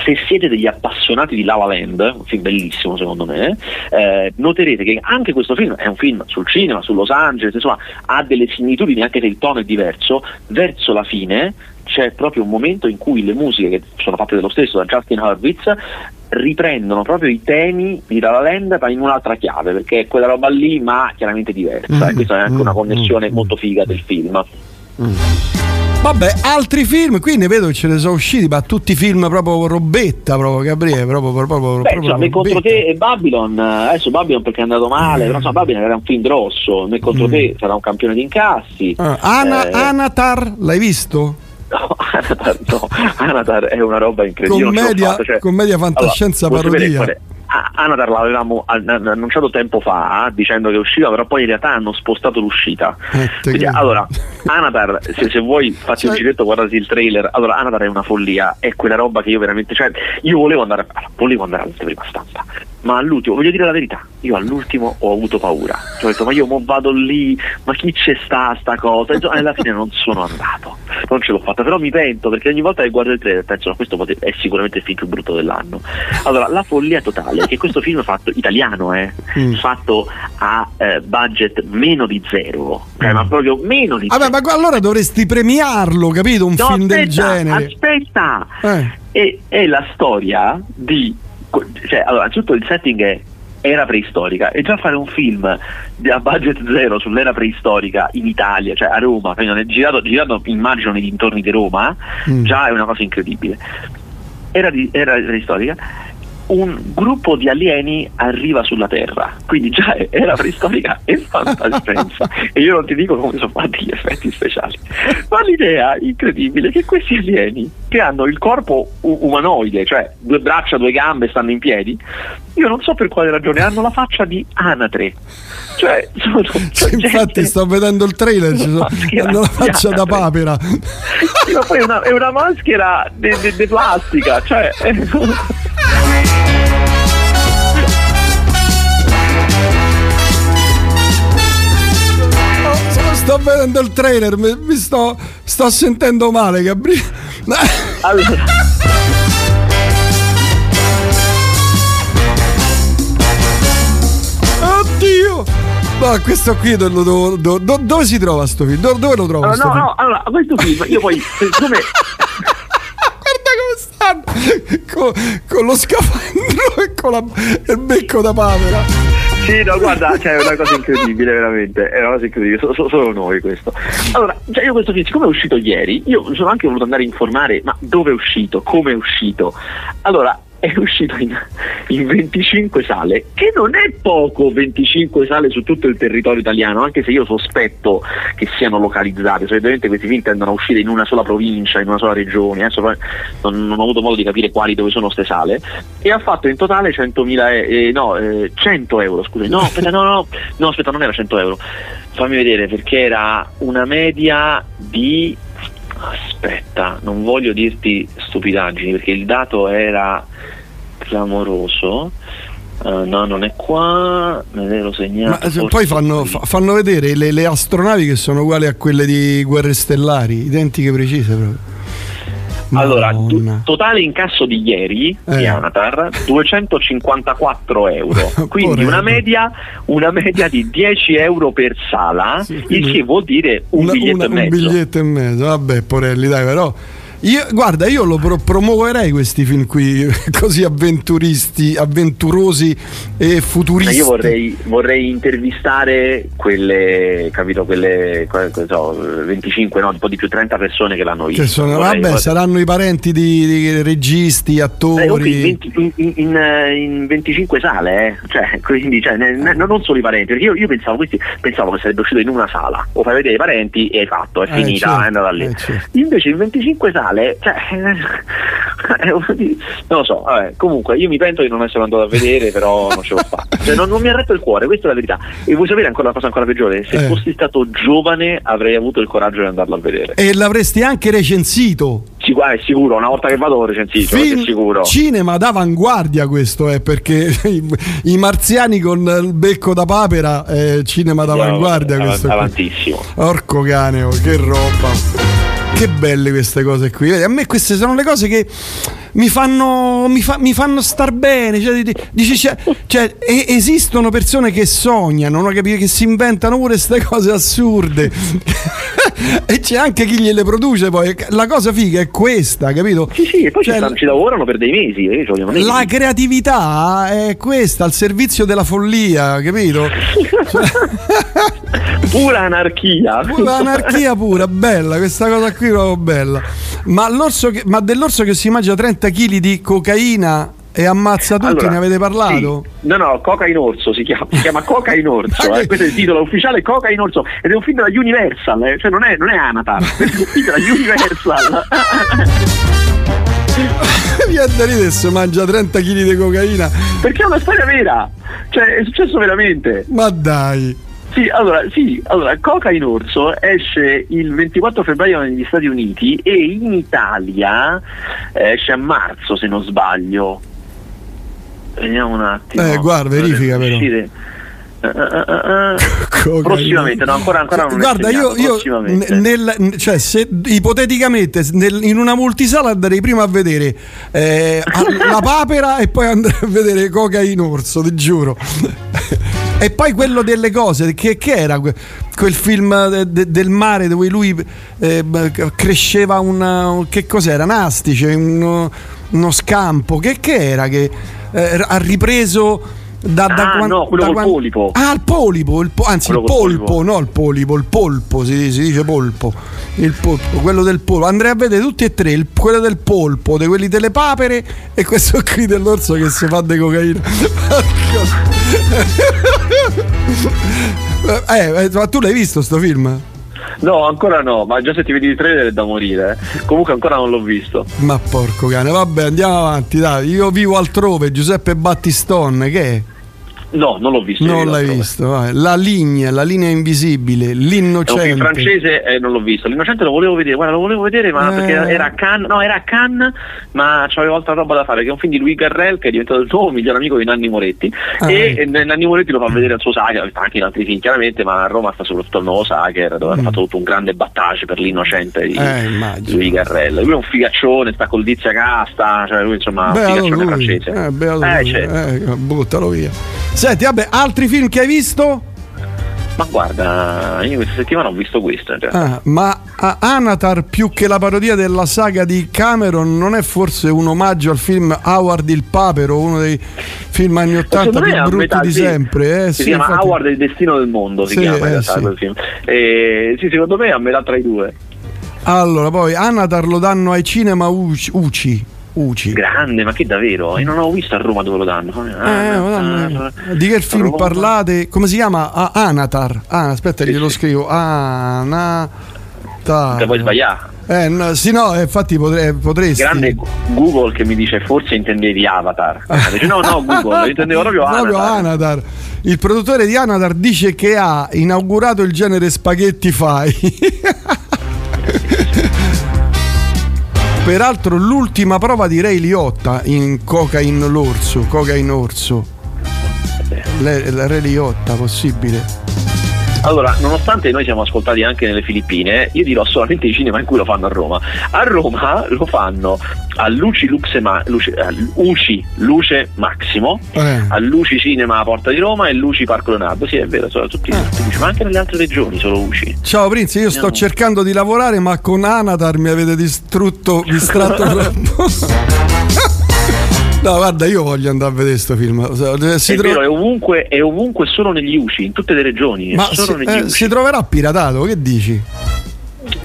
se siete degli appassionati di Lava Land, un film bellissimo secondo me, eh, noterete che anche questo film è un film sul cinema, su Los Angeles, insomma ha delle similitudini anche se il tono è diverso, verso la fine c'è proprio un momento in cui le musiche che sono fatte dello stesso da Justin Hurwitz riprendono proprio i temi di La La Land ma in un'altra chiave perché è quella roba lì ma chiaramente diversa. Mm, e questa è anche mm, una connessione mm, molto figa del film. Mm. Vabbè, altri film, qui ne vedo che ce ne sono usciti, ma tutti film proprio robetta, proprio Gabriele, proprio, proprio, proprio Beh, insomma, me contro te e Babylon, adesso Babylon perché è andato male, però insomma Babylon era un film grosso, me contro mm. te sarà un campione di incassi. Ah, Ana, eh, Anatar, l'hai visto? No, Anatar, no, Anatar è una roba incredibile. Commedia, cioè, commedia fantascienza allora, parodia. Anatar l'avevamo annunciato tempo fa dicendo che usciva, però poi in realtà hanno spostato l'uscita. Eh, Quindi, allora, Anatar, se, se vuoi fatti cioè... un giretto, guardati il trailer. Allora, Anatar è una follia, è quella roba che io veramente. Cioè, io volevo andare, volevo andare all'anteprima stampa, ma all'ultimo, voglio dire la verità, io all'ultimo ho avuto paura. Cioè, ho detto, ma io mo vado lì, ma chi c'è sta sta cosa? E alla fine non sono andato, non ce l'ho fatta, però mi pento perché ogni volta che guardo il trailer penso, no, questo è sicuramente il film più brutto dell'anno. Allora, la follia totale è che questo film è fatto italiano, eh, mm. fatto a eh, budget meno di zero, cioè, mm. ma proprio meno di Vabbè, zero. ma allora dovresti premiarlo, capito? Un no, film aspetta, del genere. Aspetta, eh. è, è la storia di cioè, allora, innanzitutto il setting è era preistorica e già fare un film a budget zero sull'era preistorica in Italia, cioè a Roma, girato, girato immagino nei dintorni di Roma, mm. già è una cosa incredibile. Era, di, era preistorica un gruppo di alieni arriva sulla Terra, quindi già era preistorica e fantascienza. e io non ti dico come sono fatti gli effetti speciali, ma l'idea incredibile è che questi alieni che hanno il corpo umanoide, cioè due braccia, due gambe, stanno in piedi, io non so per quale ragione hanno la faccia di anatre. Cioè, sono, cioè, infatti sto vedendo il trailer, sono, hanno la faccia da papera. Sì, ma poi è una, è una maschera di plastica, cioè... sto vedendo il trailer, mi, mi sto, sto, sentendo male, Gabriele. Allora. Oddio! No, questo qui devo, do, do, dove si trova sto film? Do, dove lo trovo? Allora, no, film? no, allora, questo film io poi come Guarda come stanno con, con lo scafandro e con la, il becco da papera. Sì, no, guarda, cioè, è una cosa incredibile, veramente. È una cosa incredibile, so, so, solo noi questo. Allora, cioè io questo film, siccome è uscito ieri, io sono anche voluto andare a informare, ma dove è uscito, come è uscito. Allora, è uscito in, in, 25 sale, che non è poco 25 sale su tutto il territorio italiano, anche se io sospetto che siano localizzate, solitamente questi film tendono a uscire in una sola provincia, in una sola regione, adesso non, non, ho avuto modo di capire quali dove sono queste sale, e ha fatto in totale 100.000, eh, no, eh, 100 euro, scusi, no, aspetta, no, no, no, aspetta, non era 100 euro, fammi vedere perché era una media di aspetta, non voglio dirti stupidaggini perché il dato era clamoroso. Uh, no, non è qua, me l'ero segnato. Ma, poi fanno, fanno vedere le, le, astronavi che sono uguali a quelle di Guerre Stellari, identiche precise proprio. Allora, tu, totale incasso di ieri eh. di Anatar 254 euro, quindi una media, una media, di 10 euro per sala, sì, il che vuol dire un una, biglietto una, e mezzo. Un biglietto e mezzo, vabbè, Porelli, dai, però io, guarda, io lo pro- promuoverei questi film qui, così avventuristi, avventurosi e futuristi. Io vorrei, vorrei intervistare quelle, capito, quelle, so, 25, no, un po' di più, 30 persone che l'hanno visto. Che sono, vorrei, vabbè, vorrei... saranno i parenti di, di registi, attori. Eh, in, in, in, in, 25 sale, eh? cioè, quindi, cioè, ne, ne, non solo i parenti, perché io, io pensavo, questi, pensavo, che sarebbe uscito in una sala, o fai vedere i parenti e hai fatto, è eh, finita, certo, è andata lì. Eh, certo. Invece in 25 sale male, cioè, non lo so, vabbè, comunque io mi pento di non essere andato a vedere, però non ce l'ho fatta. Cioè, non, non, mi ha retto il cuore, questa è la verità. E vuoi sapere ancora una cosa ancora peggiore? Se eh. fossi stato giovane avrei avuto il coraggio di andarlo a vedere. E l'avresti anche recensito. Sì, è sicuro, una volta che vado l'ho recensito, Film, è sicuro. Cinema d'avanguardia questo è, perché i, i marziani con il becco da papera è cinema d'avanguardia no, questo. Avantissimo. Orco cane, oh, che roba. Che belle queste cose qui. A me queste sono le cose che mi fanno, mi fa, mi fanno star bene. Cioè, dici, cioè, cioè, esistono persone che sognano, no? che si inventano pure queste cose assurde. e c'è anche chi gliele produce poi. La cosa figa è questa, capito? Sì, sì, e poi Cioè, ci, stanno- ci lavorano per dei mesi. eh, ci vogliono mesi. La creatività è questa, al servizio della follia, capito? Pura anarchia. L'anarchia pura, bella, questa cosa qui è proprio bella. Ma, l'orso che- ma dell'orso che si mangia 30 kg di cocaina e ammazza tutti, Allora, ne avete parlato? sì. No, no, Coca in Orso si chiama, si chiama Coca in Orso, Ma eh. questo è il titolo ufficiale Coca in Orso ed è un film della Universal, eh. cioè non è, non è Anatar, è un film della Universal. Da ridere se mangia 30 kg di cocaina. Perché è una storia vera, cioè è successo veramente. Ma dai. Sì, allora, sì, allora, Coca in Orso esce il 24 febbraio negli Stati Uniti e in Italia eh, esce a marzo se non sbaglio. Vediamo un attimo. Eh, guarda, verifica, però. Eh, eh. Cocaina. Prossimamente, no, ancora, ancora non Guarda, io, io nel, cioè, se ipoteticamente nel- in una multisala andrei prima a vedere eh, la papera e poi andrei a vedere coca in orso, ti giuro. e poi quello delle cose, che, che era que- quel film de- de- del mare dove lui eh, cresceva una, che cos'era? Nastice, uno, uno scampo, che, che era che eh, ha ripreso da, da Ah, quan- no, quello da col quan- polipo. Ah, il polipo, il po- anzi Quello il polpo, polipo. no il polipo, il polpo, si, si dice polpo. Il polpo, quello del polpo. Andrei a vedere tutti e tre, il- quello del polpo, di quelli delle papere e questo qui dell'orso che si fa di cocaina. eh, eh, ma tu l'hai visto sto film? No, ancora no, ma già se ti vedi il trailer è da morire. eh. Comunque ancora non l'ho visto. Ma porco cane, vabbè andiamo avanti, dai. Io vivo altrove, Giuseppe Battistone, che è? No, non l'ho visto. Non l'hai visto, vai. La linea, la linea invisibile, È un l'innocente. film francese e non l'ho visto. L'innocente lo volevo vedere, guarda, lo volevo vedere, ma Eh. perché era a Cannes, no, era a Cannes, ma c'avevo altra roba da fare, che è un film di Louis Garrel che è diventato il nuovo miglior amico di Nanni Moretti. Ah. E e Nanni Moretti lo fa vedere al suo Sager, anche in altri film chiaramente, ma a Roma sta soprattutto il nuovo Sager, dove hanno Mm. fatto tutto un grande battage per l'innocente di Eh. Louis Garrel. Lui è un figaccione, sta col Dizia Casta, cioè lui insomma un Beato figaccione lui. francese. Eh, Eh, certo. Eh, buttalo via. Senti, vabbè, altri film che hai visto? Ma guarda, io questa settimana ho visto questo realtà. Ah, ma Anatar più che la parodia della saga di Cameron non è forse un omaggio al film Howard il Papero, uno dei film anni 80 Secondo me è più brutti metà, di sì. sempre? Eh, si sì, chiama infatti. Howard il destino del mondo si Sì, chiama in eh, realtà quel film Eh, sì secondo me è a metà tra i due Allora, poi Anatar lo danno ai cinema Uci. Uci. Grande ma che davvero io non ho visto a Roma dove lo danno Eh, Ah, madonna. ah, di che film Roma. parlate? Come si chiama? Ah, Anatar. Ah, aspetta, Sì, glielo sì. scrivo. Anatar. che poi sbagliare Eh, no, sì, no, eh, infatti potre- potresti. grande Google che mi dice forse intendevi Avatar dice no no Google intendevo proprio Proprio Avatar Anatar. Il produttore di Anatar dice che ha inaugurato il genere spaghetti fai. Peraltro l'ultima prova di Ray Liotta in Cocaine l'orso, Cocaine orso. La Ray Liotta, possibile? Allora, nonostante noi siamo ascoltati anche nelle Filippine, io dirò solamente i cinema in cui lo fanno a Roma. A Roma lo fanno a Luci Luxe Ma- Luce, a Luci Luce Maximo, Eh. a Luci Cinema a Porta di Roma e Luci Parco Leonardo. Sì, è vero, sono tutti, tutti Luci, ma anche nelle altre regioni solo Luci. Ciao Prince, io sto Andiamo. cercando di lavorare, ma con Anatar mi avete distrutto, distratto troppo. No, guarda, io voglio andare a vedere questo film. Si è tro- vero, è ovunque, è ovunque solo negli UCI, in tutte le regioni. Ma solo si, eh, si troverà piratato, che dici?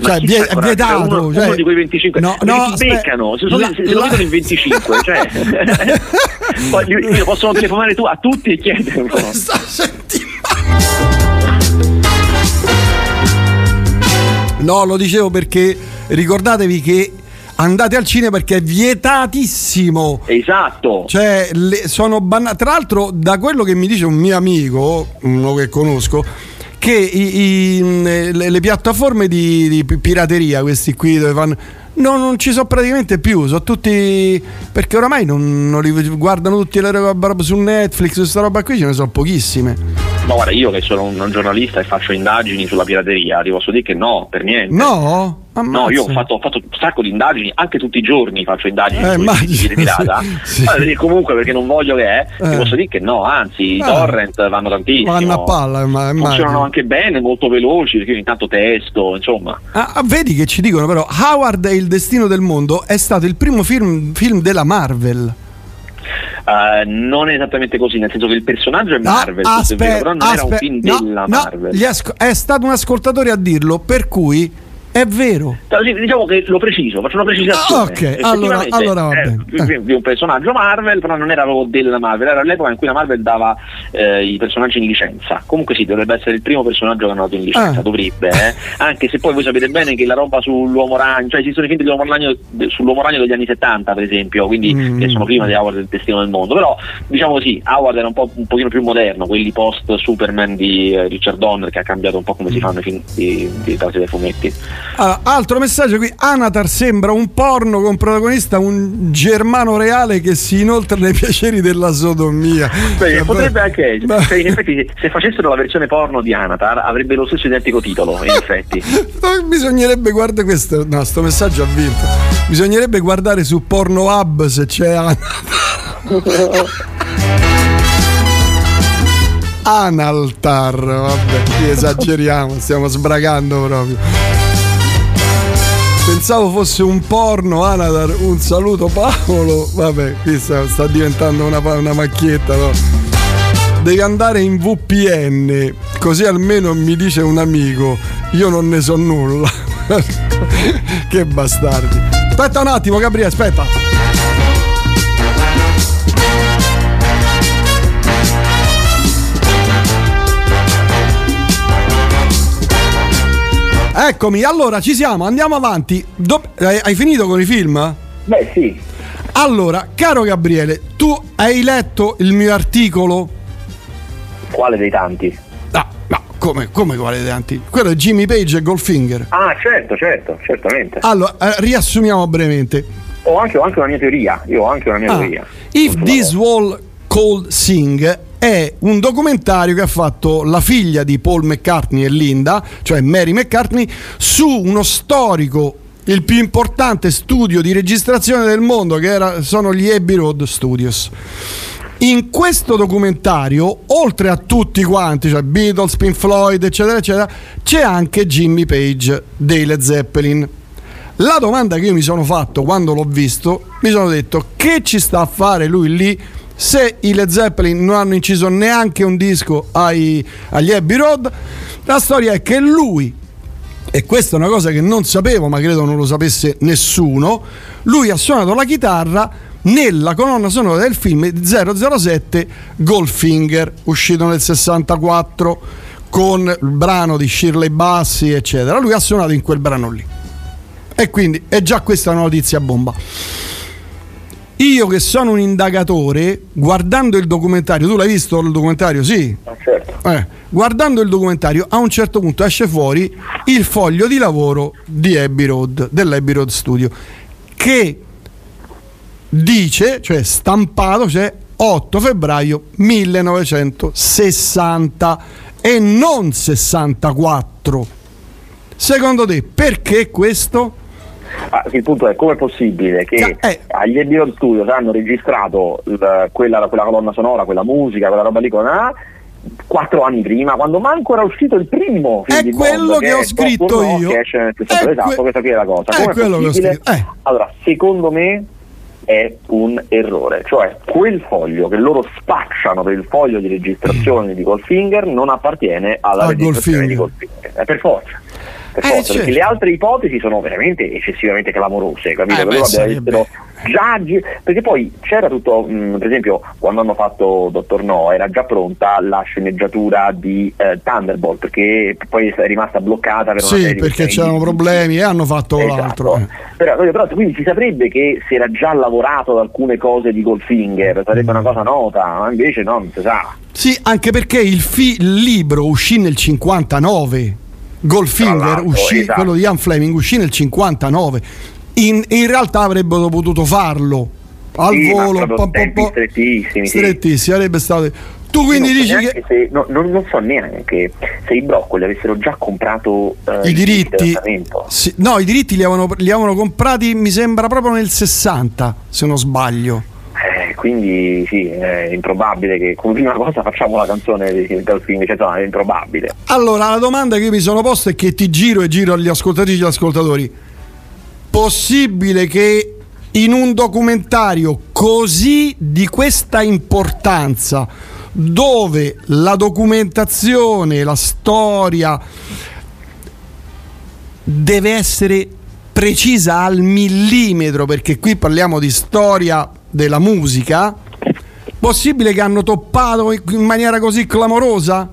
Ma cioè, vie- coraggio, vietato, Uno, uno cioè- di quei 25 No, no, si beccano, se, sono, La- se lo la- in 25, cioè poi gli, gli possono telefonare tu a tutti e chiederlo. No, lo dicevo perché ricordatevi che andate al cinema perché è vietatissimo. Esatto. Cioè, le- sono banna- Tra l'altro, da quello che mi dice un mio amico, uno che conosco, che i- i- le, le piattaforme di, di pi- pirateria, questi qui dove fanno. No, non ci sono praticamente più, sono tutti. Perché oramai non, non li guardano tutti le roba roba su Netflix, questa roba qui ce ne sono pochissime. Ma guarda, io che sono un, un giornalista e faccio indagini sulla pirateria, ti posso dire che no, per niente. No? Ammazza. No, io ho fatto, ho fatto, un sacco di indagini, anche tutti i giorni faccio indagini eh, immagino, di pirata. Sì, sì. comunque perché non voglio che è, eh. ti posso dire che no, anzi i ah. torrent vanno tantissimo. Vanno a palla, ma funzionano anche bene, molto veloci, perché ogni tanto testo, insomma. Ah, ah, vedi che ci dicono però Howard e il destino del mondo è stato il primo film, film della Marvel. Uh, non è esattamente così, nel senso che il personaggio è Marvel, ah, aspe- però non aspe- era un film no, della no, Marvel. Asco- è stato un ascoltatore a dirlo, per cui è vero. Diciamo che lo preciso, faccio una precisazione. Ah, ok, allora, allora va bene. Eh. Di un personaggio Marvel, però non era proprio della Marvel, era l'epoca in cui la Marvel dava eh, i personaggi in licenza. Comunque sì, dovrebbe essere il primo personaggio che hanno dato in licenza, ah. dovrebbe, eh? anche se poi voi sapete bene che la roba sull'uomo ragno, cioè esistono i film dell'uomo ragno, sull'uomo ragno degli anni 70 per esempio, quindi mm. che sono prima di Howard del Destino del Mondo, però diciamo così, Howard era un, po', un pochino più moderno, quelli post Superman di eh, Richard Donner che ha cambiato un po' come si fanno i film di, di, di dei fumetti. Allora, altro messaggio qui, Anatar sembra un porno con protagonista un germano reale che si inoltra nei piaceri della sodomia. Beh, cioè, potrebbe anche beh. Cioè, in effetti se facessero la versione porno di Anatar avrebbe lo stesso identico titolo, in effetti. Bisognerebbe guardare questo, no, sto messaggio ha vinto. Bisognerebbe guardare su Pornohub se c'è Anatar. Analtar, vabbè, qui esageriamo, stiamo sbragando proprio. Pensavo fosse un porno, Anadar. Un saluto Paolo. Vabbè, qui sta, sta diventando una, una macchietta. No? Devi andare in VPN, così almeno mi dice un amico. Io non ne so nulla. che bastardi. Aspetta un attimo, Gabriele, aspetta. Eccomi, allora ci siamo, andiamo avanti. Do- hai, hai finito con i film? Beh, sì. Allora, caro Gabriele, tu hai letto il mio articolo? Quale dei tanti? Ah, no, come, come quale dei tanti? Quello è Jimmy Page e Goldfinger. Ah, certo, certo, certamente. Allora, eh, riassumiamo brevemente. Ho anche, ho anche, una mia teoria. Io ho anche una mia ah, teoria. If this wall cold sing è un documentario che ha fatto la figlia di Paul McCartney e Linda, cioè Mary McCartney, su uno storico il più importante studio di registrazione del mondo che era, sono gli Abbey Road Studios. In questo documentario, oltre a tutti quanti, cioè Beatles, Pink Floyd, eccetera, eccetera, c'è anche Jimmy Page dei Led Zeppelin. La domanda che io mi sono fatto quando l'ho visto, mi sono detto che ci sta a fare lui lì se i Led Zeppelin non hanno inciso neanche un disco ai, agli Abbey Road, la storia è che lui, e questa è una cosa che non sapevo, ma credo non lo sapesse nessuno, lui ha suonato la chitarra nella colonna sonora del film 007 Goldfinger, uscito nel 64 con il brano di Shirley Bassi, eccetera. Lui ha suonato in quel brano lì. E quindi è già questa una notizia bomba. Io che sono un indagatore, guardando il documentario, tu l'hai visto il documentario? Sì. Ah, certo. Eh, guardando il documentario, a un certo punto esce fuori il foglio di lavoro di Abbey Road, dell'Abbey Road Studio, che dice, cioè stampato, c'è 8 febbraio 1960 e non 64. Secondo te perché questo? Ah, il punto è come è possibile che eh. agli Abbey Road Studios hanno registrato l- quella, quella, colonna sonora, quella musica, quella roba lì con ah, quattro anni prima, quando manco era uscito il primo film è quello Bond, che, che ho scritto io. Che esce nel esatto, que- questa qui è la cosa. È quello che ho scritto. Eh. Allora, secondo me è un errore, cioè quel foglio che loro spacciano per il foglio di registrazione di Goldfinger non appartiene alla ah, registrazione Goldfinger. di Goldfinger, è per forza per eh, forza, certo. perché le altre ipotesi sono veramente eccessivamente clamorose, capito? Eh, beh, sarebbe... già, perché poi c'era tutto, mh, mm, per esempio, quando hanno fatto Dottor No, era già pronta la sceneggiatura di eh, Thunderbolt, perché poi è rimasta bloccata per sì, perché c'erano problemi e hanno fatto esatto. l'altro. Eh. Però, però, quindi si saprebbe che si era già lavorato ad alcune cose di Goldfinger, sarebbe mm. una cosa nota, ma invece no, non si sa. Sì, anche perché il, fi- il libro uscì nel 59 Goldfinger, uscì, esatto. quello di Ian Fleming, uscì nel 59. In, in realtà avrebbero potuto farlo al sì, volo, po', po', po', strettissimi, strettissimi, sarebbe stato. Tu quindi dici che se, no, non, non so neanche se i broccoli avessero già comprato eh, i diritti sì, no, i diritti li avevano, li avevano comprati mi sembra proprio nel 60, se non sbaglio. Quindi sì, è improbabile che come prima cosa facciamo la canzone del film, cioè, no, è improbabile. Allora, la domanda che io mi sono posta e che ti giro e giro agli ascoltatrici e agli ascoltatori. Possibile che in un documentario così di questa importanza, dove la documentazione, la storia deve essere precisa al millimetro, perché qui parliamo di storia della musica, possibile che hanno toppato in maniera così clamorosa?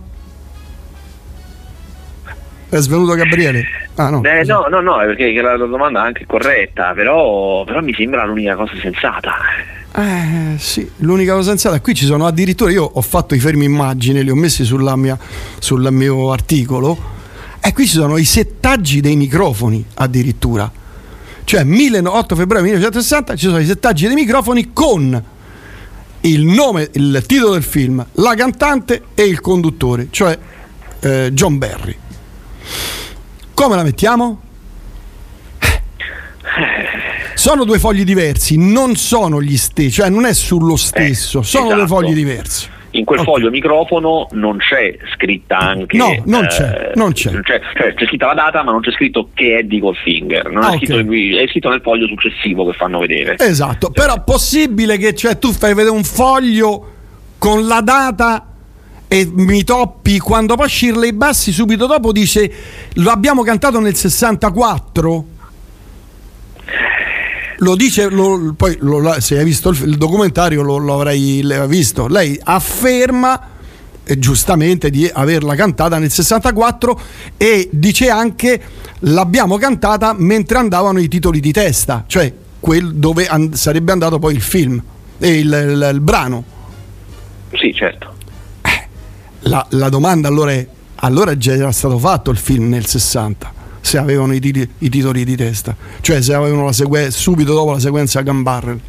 È svenuto Gabriele? Ah, no. Eh, no, no, no, è perché la, la domanda è anche corretta, però, però mi sembra l'unica cosa sensata. Eh, sì, l'unica cosa sensata, qui ci sono addirittura, io ho fatto i fermi immagini, li ho messi sulla mia, sul mio articolo, e qui ci sono i settaggi dei microfoni addirittura. Cioè, 1000 8 febbraio 1960 ci sono i settaggi dei microfoni con il nome, il titolo del film, la cantante e il conduttore, cioè eh, John Barry. Come la mettiamo? Sono due fogli diversi, non sono gli stessi, cioè non è sullo stesso, sono due esatto. fogli diversi. In quel Ok. foglio microfono non c'è scritta anche. No, non c'è, non c'è. cioè, c'è scritta la data, ma non c'è scritto che è di Goldfinger. Non Ah, è, scritto, è scritto nel foglio successivo che fanno vedere. Esatto, però possibile che cioè, tu fai vedere un foglio con la data e mi toppi quando poi Shirley Bassi subito dopo dice lo abbiamo cantato nel 64? Lo dice, lo- poi lo- se hai visto il, il documentario lo, lo avrai visto. Lei afferma eh, giustamente di averla cantata nel 64 e dice anche l'abbiamo cantata mentre andavano i titoli di testa, cioè quel dove an- sarebbe andato poi il film e il, il- il brano. Sì, certo. La, la domanda allora è: allora già era stato fatto il film nel 60? Se avevano i, titi- i titoli di testa, cioè se avevano la sequen- subito dopo la sequenza Gun Barrel.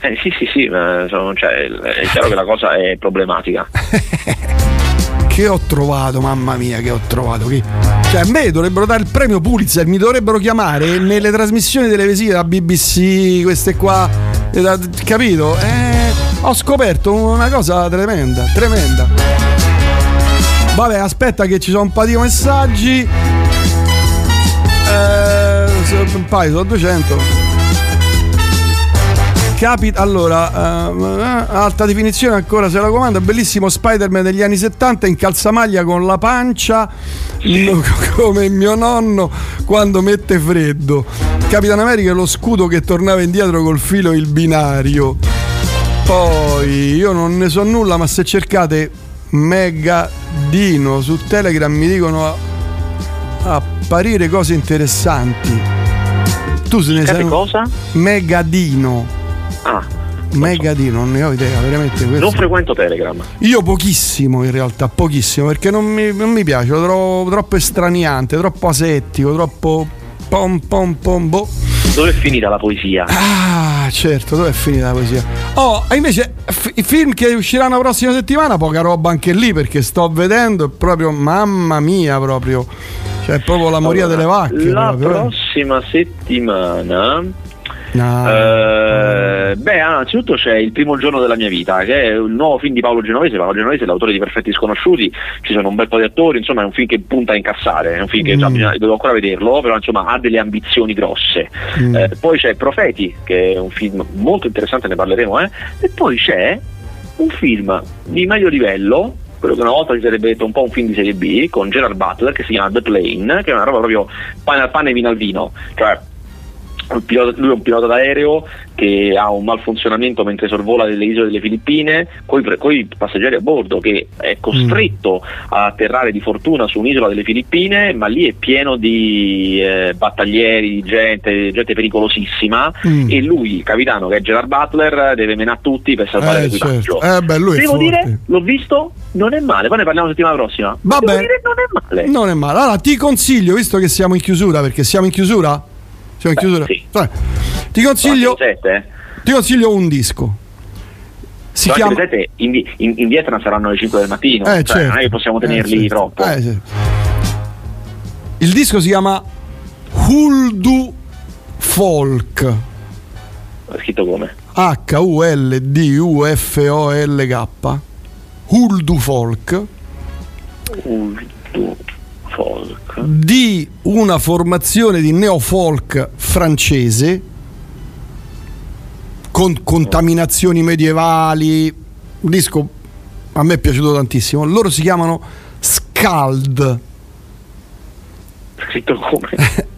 Eh, sì, sì, sì, ma insomma, cioè, è chiaro che la cosa è problematica. Che ho trovato, mamma mia, che ho trovato. Che... Cioè, a me dovrebbero dare il premio Pulitzer, mi dovrebbero chiamare nelle trasmissioni televisive da BBC, queste qua, eh, da- capito? Eh, ho scoperto una cosa tremenda, tremenda. Vabbè, aspetta che ci sono un paio di messaggi. Un paio, sono 200. Capita, allora, eh, alta definizione ancora se la comanda, bellissimo Spider-Man degli anni 70 in calzamaglia con la pancia no, come mio nonno quando mette freddo. Capitan America è lo scudo che tornava indietro col filo il binario. Poi io non ne so nulla, ma se cercate Megadino su Telegram mi dicono apparire cose interessanti. Tu se ne Cercate sai cosa? Megadino. Ah, Megadino, non ne ho idea, veramente questo. non frequento Telegram. Io pochissimo in realtà, pochissimo, perché non mi, non mi piace, lo trovo troppo estraniante, troppo asettico, troppo pom pom pom boh. Dove è finita la poesia? Ah, certo, dove è finita la poesia? Oh, invece f- i film che usciranno la prossima settimana, poca roba anche lì, perché sto vedendo, è proprio, mamma mia, proprio. Cioè, è proprio la moria delle vacche. La proprio, eh. prossima settimana. No. Eh, beh, anzitutto c'è Il primo giorno della mia vita, che è un nuovo film di Paolo Genovese. Paolo Genovese è l'autore di Perfetti Sconosciuti, ci sono un bel po' di attori, insomma è un film che punta a incassare, è un film che già Mm. bisogna- devo ancora vederlo, però insomma ha delle ambizioni grosse. Mm. Eh, poi c'è Profeti, che è un film molto interessante, ne parleremo, eh. e poi c'è un film di medio livello, quello che una volta si sarebbe detto un po' un film di serie B, con Gerard Butler, che si chiama The Plane, che è una roba proprio pane al pane e vino al vino, cioè pilota- lui è un pilota d'aereo che ha un malfunzionamento mentre sorvola delle isole delle Filippine con i passeggeri a bordo che è costretto a atterrare di fortuna su un'isola delle Filippine ma lì è pieno di eh, battaglieri, di gente, gente pericolosissima Mm. e lui, il capitano che è Gerard Butler, deve menare tutti per salvare Eh, l'equipaggio. certo. Eh, beh, Devo forte. dire, l'ho visto, non è male, poi ne parliamo la settimana prossima. Vabbè. Dire, non è male. Non è male. Allora ti consiglio, visto che siamo in chiusura, perché siamo in chiusura? Siamo in chiusura? sì. Eh, Ti consiglio, eh. ti consiglio un disco. Si Però chiama... vedete, in, in- in Vietnam saranno le 5 del mattino, Eh, cioè, certo. non è che possiamo tenerli Eh, sì. troppo. Eh, sì. Il disco si chiama Huldu Folk. È scritto come? H-U-L-D-U-F-O-L-K. Huldu Folk. Urdu folk. Di una formazione di neofolk francese con contaminazioni medievali. Un disco a me è piaciuto tantissimo. Loro si chiamano Scald. Scritto come?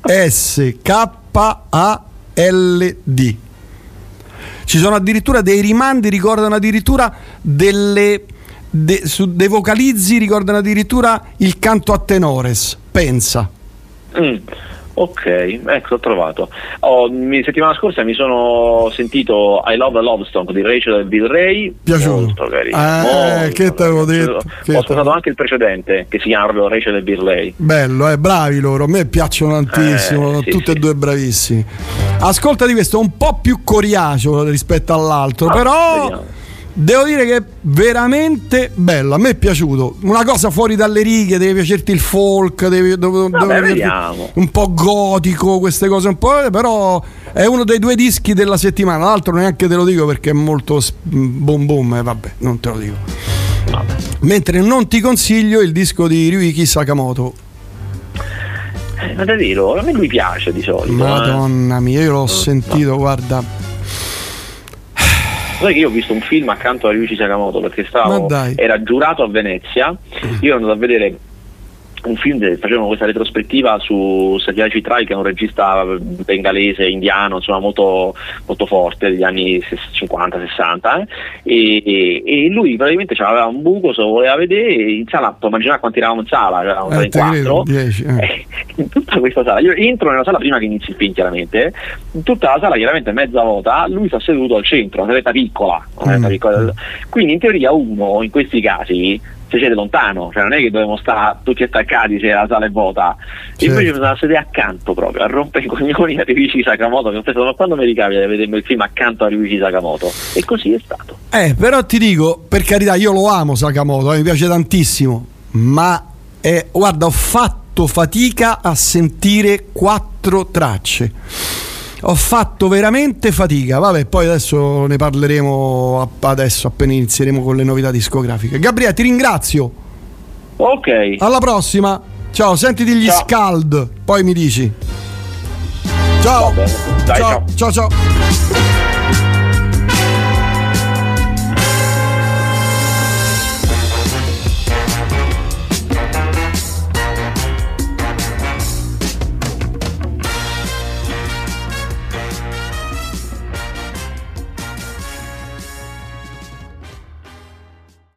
S-K-A-L-D. Ci sono addirittura dei rimandi, ricordano addirittura delle, de- su- dei vocalizzi, ricordano addirittura il canto a tenores. Pensa. Mm, Ok, ecco, ho trovato. Oh, mi- settimana scorsa mi sono sentito I Love a Love Song di Rachel e Bill Ray. Piaciuto. Molto carino. Eh, molto che t'avevo carino. detto, Ho ascoltato anche il precedente che si chiama Rachel e Bill Ray. Bello, eh, bravi loro, a me piacciono tantissimo, Eh, sì, tutti e sì. due bravissimi. Ascolta di questo, un po' più coriaceo rispetto all'altro, Ah, però vediamo. Devo dire che è veramente bello, a me è piaciuto. Una cosa fuori dalle righe, deve piacerti il folk, deve, deve- deve piacerti vediamo. un po' gotico, queste cose un po', eh, però è uno dei due dischi della settimana, l'altro neanche te lo dico perché è molto s- boom boom, e vabbè, non te lo dico. Vabbè. Mentre non ti consiglio il disco di Ryuichi Sakamoto. Eh, ma davvero, a me lui piace di solito. eh. Madonna mia, io l'ho sentito, guarda. Sai che io ho visto un film accanto a Ryuichi Sakamoto perché stavo, era giurato a Venezia. Io ero andato a vedere un film, de- facevano questa retrospettiva su Satyajit Chitrai che è un regista bengalese, indiano, insomma molto, molto forte degli anni 50-60 eh, e, e- lui praticamente aveva un buco, se lo voleva vedere in sala, immaginare quanti eravamo in sala, eravamo Eh, in quattro 10, eh. Eh, in tutta questa sala, io entro nella sala prima che inizi il film chiaramente, in tutta la sala chiaramente mezza vuota, lui sta seduto al centro, una saletta piccola, una saletta Mm. piccola. quindi in teoria uno in questi casi si siede lontano, cioè non è che dobbiamo stare tutti attaccati se la sala è vuota, Certo. invece mi sono sedere accanto proprio, a rompere i coglioni a Ryuichi Sakamoto, che ho pensato ma quando mi ricapita di vedermi il film accanto a Ryuichi Sakamoto? E così è stato. Eh, però ti dico, per carità, io lo amo Sakamoto, eh, mi piace tantissimo, ma eh, guarda, ho fatto fatica a sentire quattro tracce. Ho fatto veramente fatica. Vabbè, poi adesso ne parleremo adesso appena inizieremo con le novità discografiche. Gabriele, ti ringrazio. Ok, Alla prossima. Ciao, sentiti gli Ciao. scald, poi mi dici. Ciao. Dai, ciao, ciao, ciao.